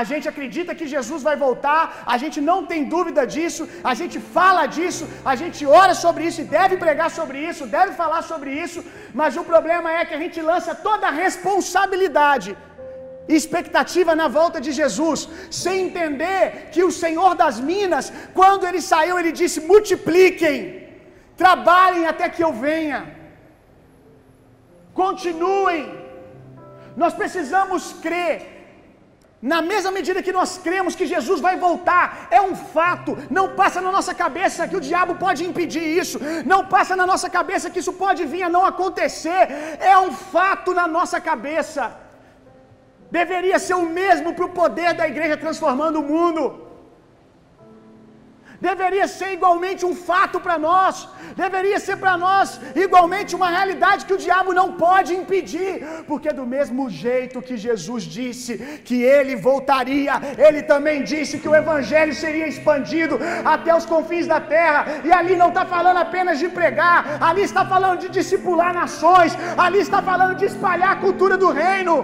A gente acredita que Jesus vai voltar, a gente não tem dúvida disso, a gente fala disso, a gente ora sobre isso e deve pregar sobre isso, deve falar sobre isso, mas o problema é que a gente lança toda a responsabilidade e expectativa na volta de Jesus, sem entender que o Senhor das Minas, quando ele saiu, ele disse: multipliquem, trabalhem até que eu venha, continuem. Nós precisamos crer na mesma medida que nós cremos que Jesus vai voltar, é um fato, não passa na nossa cabeça que o diabo pode impedir isso, não passa na nossa cabeça que isso pode vir a não acontecer, é um fato na nossa cabeça. Deveria ser o mesmo para o poder da igreja transformando o mundo. Deveria ser igualmente um fato para nós, deveria ser para nós igualmente uma realidade que o diabo não pode impedir, porque do mesmo jeito que Jesus disse que ele voltaria, ele também disse que o evangelho seria expandido até os confins da terra, e ali não está falando apenas de pregar, ali está falando de discipular nações, ali está falando de espalhar a cultura do reino.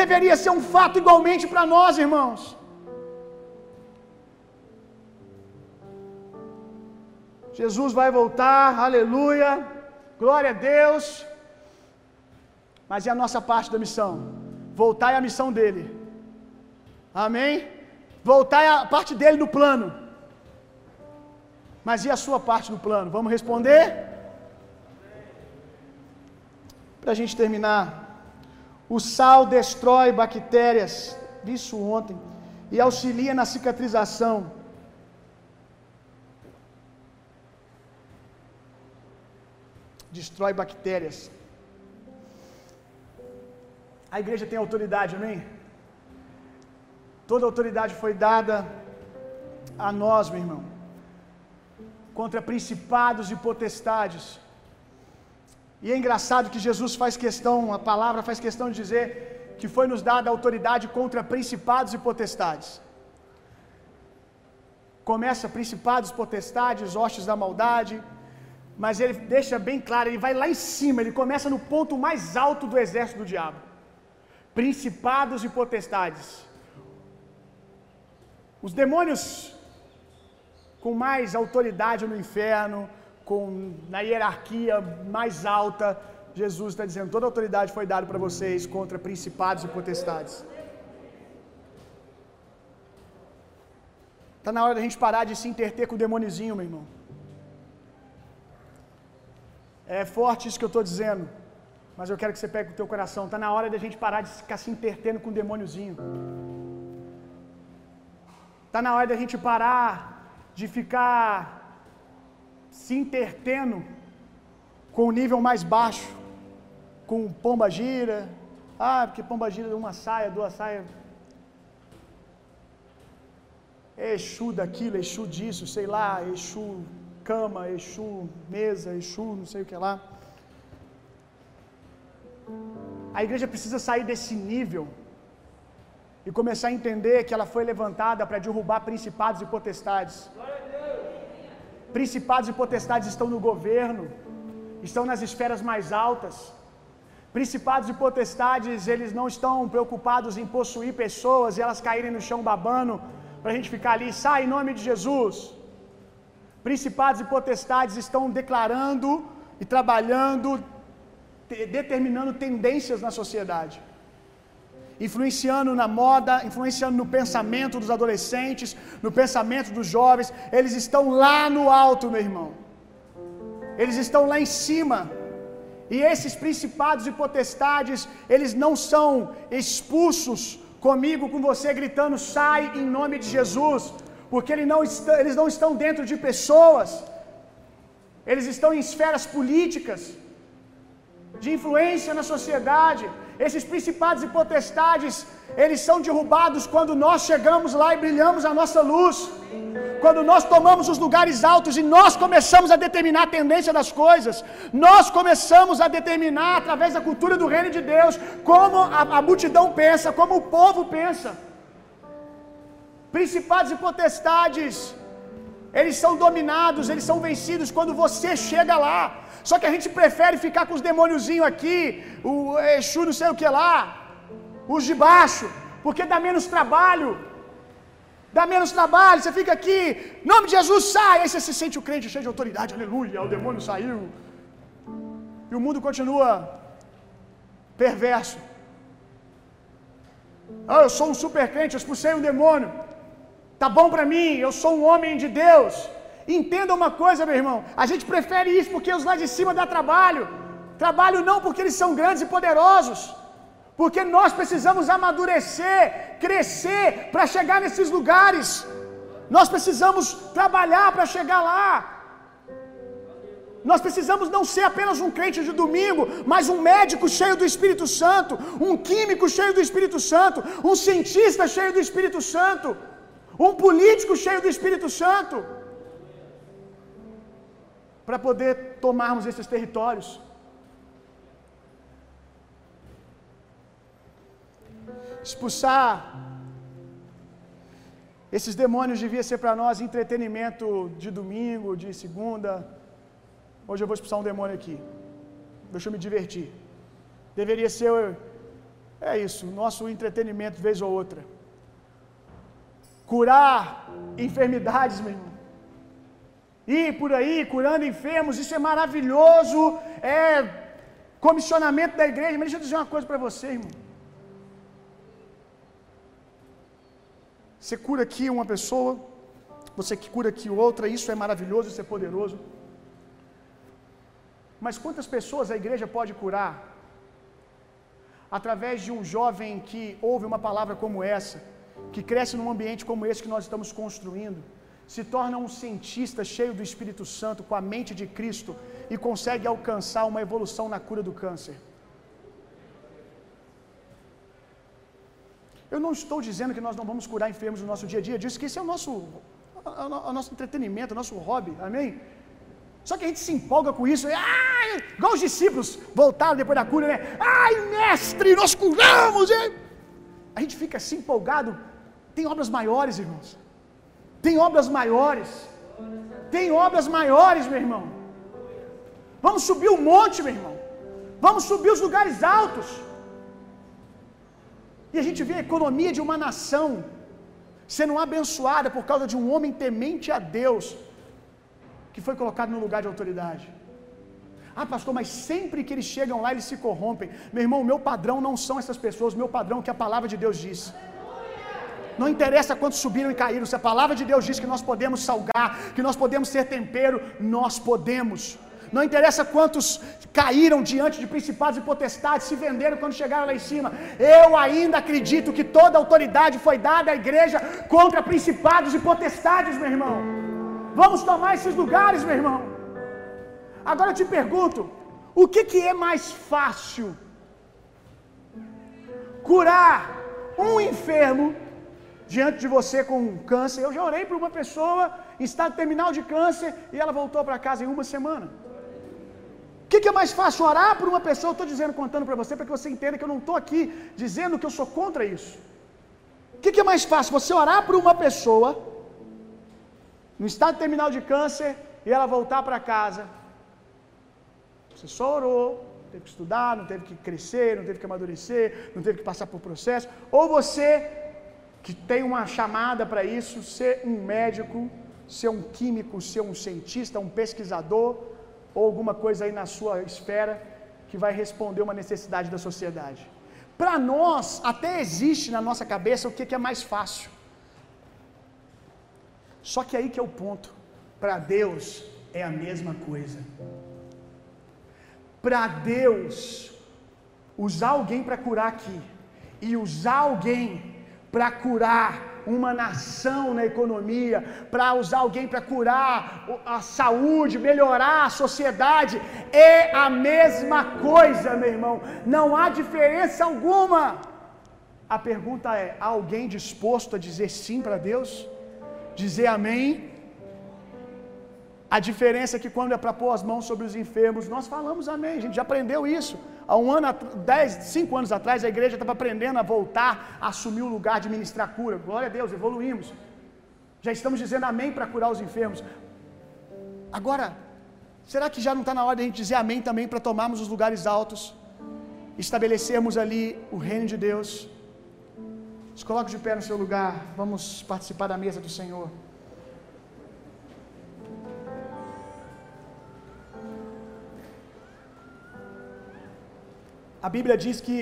Deveria ser um fato igualmente para nós, irmãos. Jesus vai voltar, aleluia, glória a Deus. Mas e a nossa parte da missão? Voltar é a missão dele, amém? Voltar é a parte dele no plano. Mas e a sua parte no plano? Vamos responder? Para a gente terminar. O sal destrói bactérias, vi isso ontem, e auxilia na cicatrização. Destrói bactérias. A igreja tem autoridade, amém? Toda autoridade foi dada a nós, meu irmão, contra principados e potestades. E é engraçado que Jesus faz questão, a palavra faz questão de dizer que foi nos dada autoridade contra principados e potestades. Começa principados, potestades, hostes da maldade, mas ele deixa bem claro, ele vai lá em cima, ele começa no ponto mais alto do exército do diabo. Principados e potestades. Os demônios com mais autoridade no inferno, com na hierarquia mais alta, Jesus está dizendo: toda autoridade foi dada para vocês contra principados e potestades. Está na hora da gente parar de se interter com o demôniozinho, meu irmão. É forte isso que eu estou dizendo, mas eu quero que você pegue o teu coração. Está na hora de a gente parar de ficar se intertendo com o demôniozinho. Está na hora de a gente parar de ficar se intertendo com o nível mais baixo, com pomba gira. Ah, porque pomba gira uma saia, duas saias. Exu daquilo, Exu disso, sei lá, Exu cama, Exu, mesa, Exu, não sei o que lá. A igreja precisa sair desse nível e começar a entender que ela foi levantada para derrubar principados e potestades. Principados e potestades estão no governo, estão nas esferas mais altas. Principados e potestades, eles não estão preocupados em possuir pessoas e elas caírem no chão babando para a gente ficar ali, sai em nome de Jesus. Principados e potestades estão declarando e trabalhando, determinando tendências na sociedade, influenciando na moda, influenciando no pensamento dos adolescentes, no pensamento dos jovens. Eles estão lá no alto, meu irmão. Eles estão lá em cima. E esses principados e potestades, eles não são expulsos comigo, com você, gritando: sai em nome de Jesus, porque eles não, estão, eles não estão dentro de pessoas, eles estão em esferas políticas, de influência na sociedade. Esses principados e potestades, eles são derrubados quando nós chegamos lá e brilhamos a nossa luz. Quando nós tomamos os lugares altos e nós começamos a determinar a tendência das coisas, nós começamos a determinar através da cultura do reino de Deus como a, a multidão pensa, como o povo pensa. Principados e potestades, eles são dominados, eles são vencidos quando você chega lá. Só que a gente prefere ficar com os demôniozinhos aqui, o Exu não sei o que lá, os de baixo, porque dá menos trabalho. Dá menos trabalho, você fica aqui, nome de Jesus sai, aí você se sente o crente cheio de autoridade, aleluia, o demônio saiu. E o mundo continua perverso. Ah, eu sou um super crente, eu expulsei um demônio. Tá bom para mim, eu sou um homem de Deus. Entenda uma coisa, meu irmão. A gente prefere isso porque os lá de cima dá trabalho. Trabalho não porque eles são grandes e poderosos. Porque nós precisamos amadurecer, crescer para chegar nesses lugares. Nós precisamos trabalhar para chegar lá. Nós precisamos não ser apenas um crente de domingo, mas um médico cheio do Espírito Santo, um químico cheio do Espírito Santo, um cientista cheio do Espírito Santo, um político cheio do Espírito Santo, para poder tomarmos esses territórios. Expulsar esses demônios devia ser para nós entretenimento de domingo, de segunda. Hoje eu vou expulsar um demônio aqui. Deixa eu me divertir. Deveria ser, é isso, nosso entretenimento vez ou outra. Curar enfermidades, meu irmão. Ir por aí curando enfermos, isso é maravilhoso. É comissionamento da igreja. Mas deixa eu dizer uma coisa para você, irmão. Você cura aqui uma pessoa, você que cura aqui outra, isso é maravilhoso, isso é poderoso. Mas quantas pessoas a igreja pode curar através de um jovem que ouve uma palavra como essa, que cresce num ambiente como esse que nós estamos construindo, se torna um cientista cheio do Espírito Santo, com a mente de Cristo e consegue alcançar uma evolução na cura do câncer? Eu não estou dizendo que nós não vamos curar enfermos no nosso dia a dia, disso que esse é o nosso, o nosso entretenimento, o nosso hobby, amém? Só que a gente se empolga com isso, ah, igual os discípulos voltaram depois da cura, né? Ai, mestre, nós curamos! A gente fica assim empolgado. Tem obras maiores, irmãos. Tem obras maiores. Tem obras maiores, meu irmão. Vamos subir o monte, meu irmão. Vamos subir os lugares altos. E a gente vê a economia de uma nação sendo abençoada por causa de um homem temente a Deus que foi colocado no lugar de autoridade. Ah, pastor, mas sempre que eles chegam lá, eles se corrompem. Meu irmão, o meu padrão não são essas pessoas, o meu padrão é que a palavra de Deus diz. Não interessa quantos subiram e caíram, se a palavra de Deus diz que nós podemos salgar, que nós podemos ser tempero, nós podemos. Não interessa quantos caíram diante de principados e potestades, se venderam quando chegaram lá em cima. Eu ainda acredito que toda autoridade foi dada à igreja contra principados e potestades, meu irmão. Vamos tomar esses lugares, meu irmão. Agora eu te pergunto: o que, que é mais fácil? Curar um enfermo diante de você com câncer. Eu já orei para uma pessoa em estado terminal de câncer e ela voltou para casa em uma semana. O que, que, é mais fácil? Orar por uma pessoa? Eu estou dizendo, contando para você, para que você entenda que eu não estou aqui dizendo que eu sou contra isso. O que, que é mais fácil? Você orar por uma pessoa no estado terminal de câncer e ela voltar para casa. Você só orou, teve que estudar, não teve que crescer, não teve que amadurecer, não teve que passar por processo, ou você que tem uma chamada para isso, ser um médico, ser um químico, ser um cientista, um pesquisador, ou alguma coisa aí na sua esfera que vai responder uma necessidade da sociedade. Para nós, até existe na nossa cabeça o que é mais fácil. Só que aí que é o ponto. Para Deus é a mesma coisa. Para Deus, usar alguém para curar aqui e usar alguém para curar uma nação na economia, para usar alguém para curar a saúde, melhorar a sociedade, é a mesma coisa, meu irmão. Não há diferença alguma. A pergunta é: há alguém disposto a dizer sim para Deus? Dizer amém? A diferença é que quando é para pôr as mãos sobre os enfermos, nós falamos amém. A gente já aprendeu isso. Há um ano, dez, cinco anos atrás, a igreja estava aprendendo a voltar a assumir o lugar de ministrar cura. Glória a Deus, evoluímos. Já estamos dizendo amém para curar os enfermos. Agora, será que já não está na hora de a gente dizer amém também para tomarmos os lugares altos? Estabelecermos ali o reino de Deus. Se coloque de pé no seu lugar. Vamos participar da mesa do Senhor. A Bíblia diz que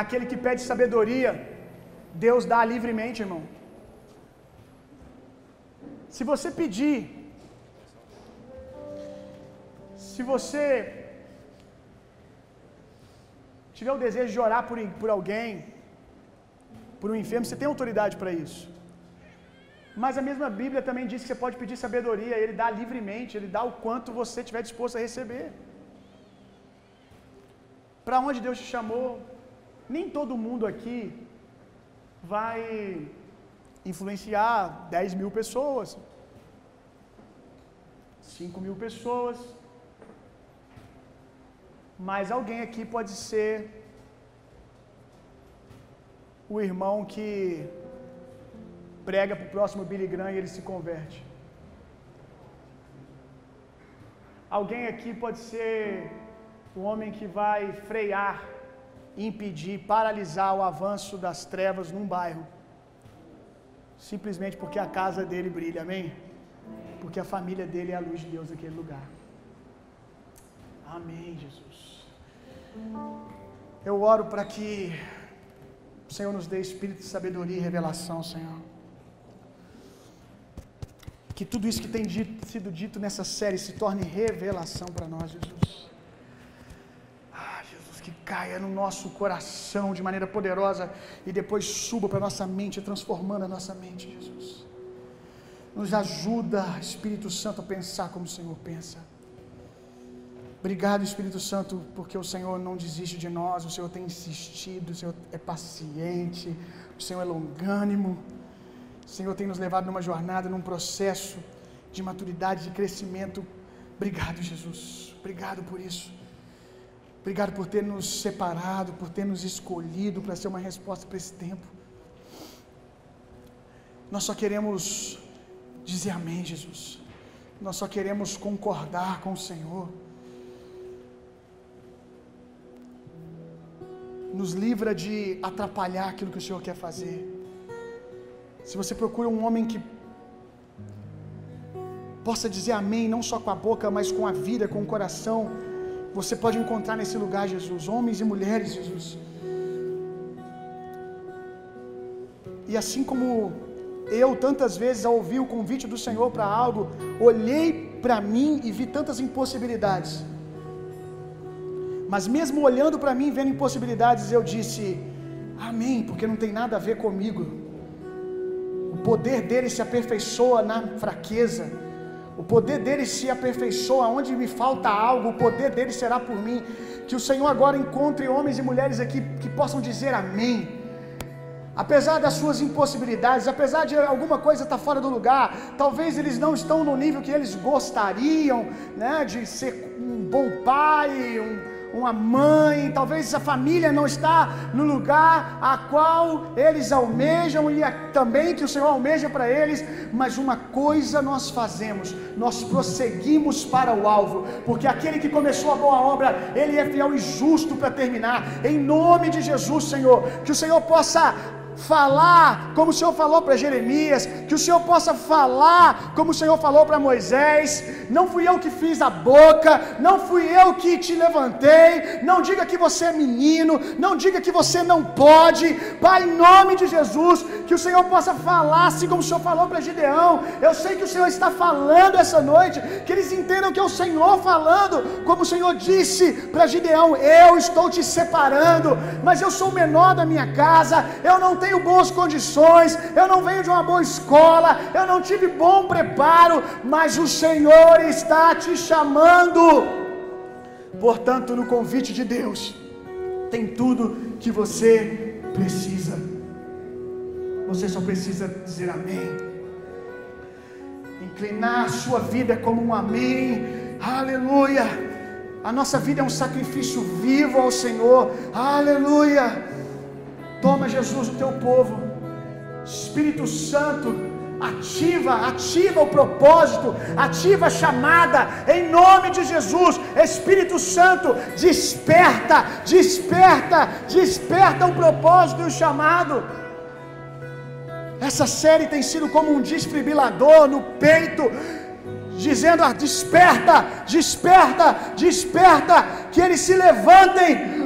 aquele que pede sabedoria, Deus dá livremente, irmão. Se você pedir, se você tiver o desejo de orar por, por alguém, por um enfermo, você tem autoridade para isso. Mas a mesma Bíblia também diz que você pode pedir sabedoria, ele dá livremente, ele dá o quanto você estiver disposto a receber. Para onde Deus te chamou, nem todo mundo aqui vai influenciar 10 mil pessoas, 5 mil pessoas, mas alguém aqui pode ser o irmão que prega para o próximo Billy Graham e ele se converte. Alguém aqui pode ser o homem que vai frear, impedir, paralisar o avanço das trevas num bairro, simplesmente porque a casa dele brilha, amém? Porque a família dele é a luz de Deus naquele lugar. Amém, Jesus. Eu oro para que o Senhor nos dê espírito de sabedoria e revelação, Senhor. Que tudo isso que tem dito, sido dito nessa série se torne revelação para nós, Jesus. Caia no nosso coração de maneira poderosa e depois suba para a nossa mente, transformando a nossa mente, Jesus. Nos ajuda, Espírito Santo, a pensar como o Senhor pensa. Obrigado, Espírito Santo, porque o Senhor não desiste de nós, o Senhor tem insistido, o Senhor é paciente, o Senhor é longânimo. O Senhor tem nos levado numa jornada, num processo de maturidade, de crescimento. Obrigado, Jesus. Obrigado por isso. Obrigado por ter nos separado, por ter nos escolhido para ser uma resposta para esse tempo. Nós só queremos dizer amém, Jesus. Nós só queremos concordar com o Senhor. Nos livra de atrapalhar aquilo que o Senhor quer fazer. Se você procura um homem que possa dizer amém, não só com a boca, mas com a vida, com o coração, você pode encontrar nesse lugar, Jesus, homens e mulheres, Jesus. E assim como eu tantas vezes ao ouvir o convite do Senhor para algo, olhei para mim e vi tantas impossibilidades. Mas mesmo olhando para mim, vendo impossibilidades, eu disse: Amém, porque não tem nada a ver comigo. O poder dele se aperfeiçoa na fraqueza. O poder dele se aperfeiçoa onde me falta algo, o poder dele será por mim. Que o Senhor agora encontre homens e mulheres aqui que possam dizer amém. Apesar das suas impossibilidades, apesar de alguma coisa estar fora do lugar, talvez eles não estão no nível que eles gostariam, né, de ser um bom pai, um, uma mãe, talvez a família não está no lugar a qual eles almejam e também que o Senhor almeja para eles, mas uma coisa nós fazemos, nós prosseguimos para o alvo, porque aquele que começou a boa obra, ele é fiel e justo para terminar. Em nome de Jesus, Senhor, que o Senhor possa falar como o Senhor falou para Jeremias, que o Senhor possa falar como o Senhor falou para Moisés. Não fui eu que fiz a boca, não fui eu que te levantei. Não diga que você é menino, não diga que você não pode. Pai, em nome de Jesus, que o Senhor possa falar assim como o Senhor falou para Gideão. Eu sei que o Senhor está falando essa noite, que eles entendam que é o Senhor falando, como o Senhor disse para Gideão: Eu estou te separando, mas eu sou o menor da minha casa, eu não tenho tenho boas condições, eu não venho de uma boa escola, eu não tive bom preparo, mas o Senhor está te chamando. Portanto, no convite de Deus, tem tudo que você precisa. Você só precisa dizer amém. Inclinar a sua vida como um amém. Aleluia. A nossa vida é um sacrifício vivo ao Senhor. Aleluia. Toma, Jesus, o teu povo. Espírito Santo, ativa, ativa o propósito, ativa a chamada, em nome de Jesus. Espírito Santo, desperta, desperta, desperta o propósito e o chamado. Essa série tem sido como um desfibrilador no peito, dizendo: ah, desperta, desperta, desperta, que eles se levantem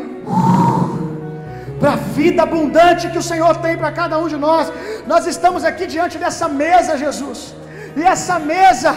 para a vida abundante que o Senhor tem para cada um de nós. Nós estamos aqui diante dessa mesa, Jesus, e essa mesa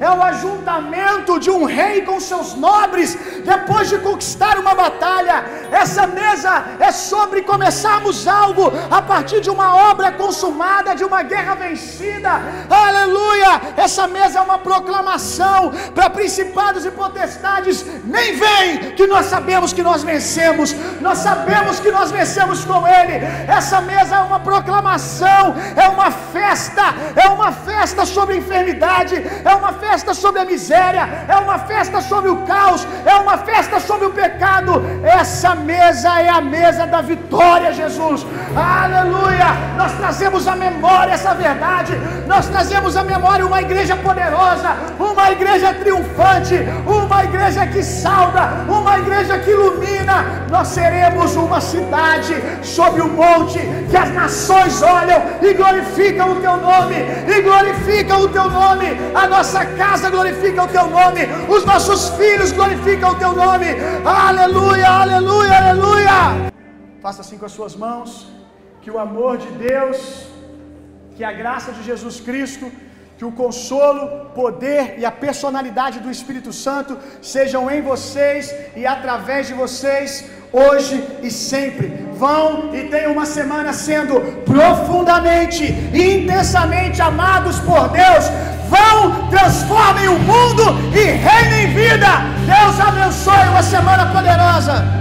é o ajuntamento de um rei com seus nobres depois de conquistar uma batalha. Essa mesa é sobre começarmos algo a partir de uma obra consumada, de uma guerra vencida. Aleluia! Essa mesa é uma proclamação para principados e potestades. Nem vem que nós sabemos que nós vencemos. Nós sabemos que nós vencemos com ele. Essa mesa é uma proclamação, é uma festa, é uma festa sobre enfermidade, é uma festa festa sobre a miséria, é uma festa sobre o caos, é uma festa sobre o pecado. Essa mesa é a mesa da vitória, Jesus. Aleluia! Nós trazemos a memória essa verdade, nós trazemos a memória uma igreja poderosa, uma igreja triunfante, uma igreja que salda, uma igreja que ilumina. Nós seremos uma cidade sobre o monte que as nações olham e glorificam o teu nome, e glorificam o teu nome. A nossa casa glorifica o teu nome, os nossos filhos glorificam o teu nome. Aleluia, aleluia, aleluia. Faça assim com as suas mãos, que o amor de Deus, que a graça de Jesus Cristo, que o consolo, poder e a personalidade do Espírito Santo sejam em vocês e através de vocês, hoje e sempre. Vão e tenham uma semana sendo profundamente, intensamente amados por Deus. Vão, transformem o mundo e reinem vida. Deus abençoe uma semana poderosa.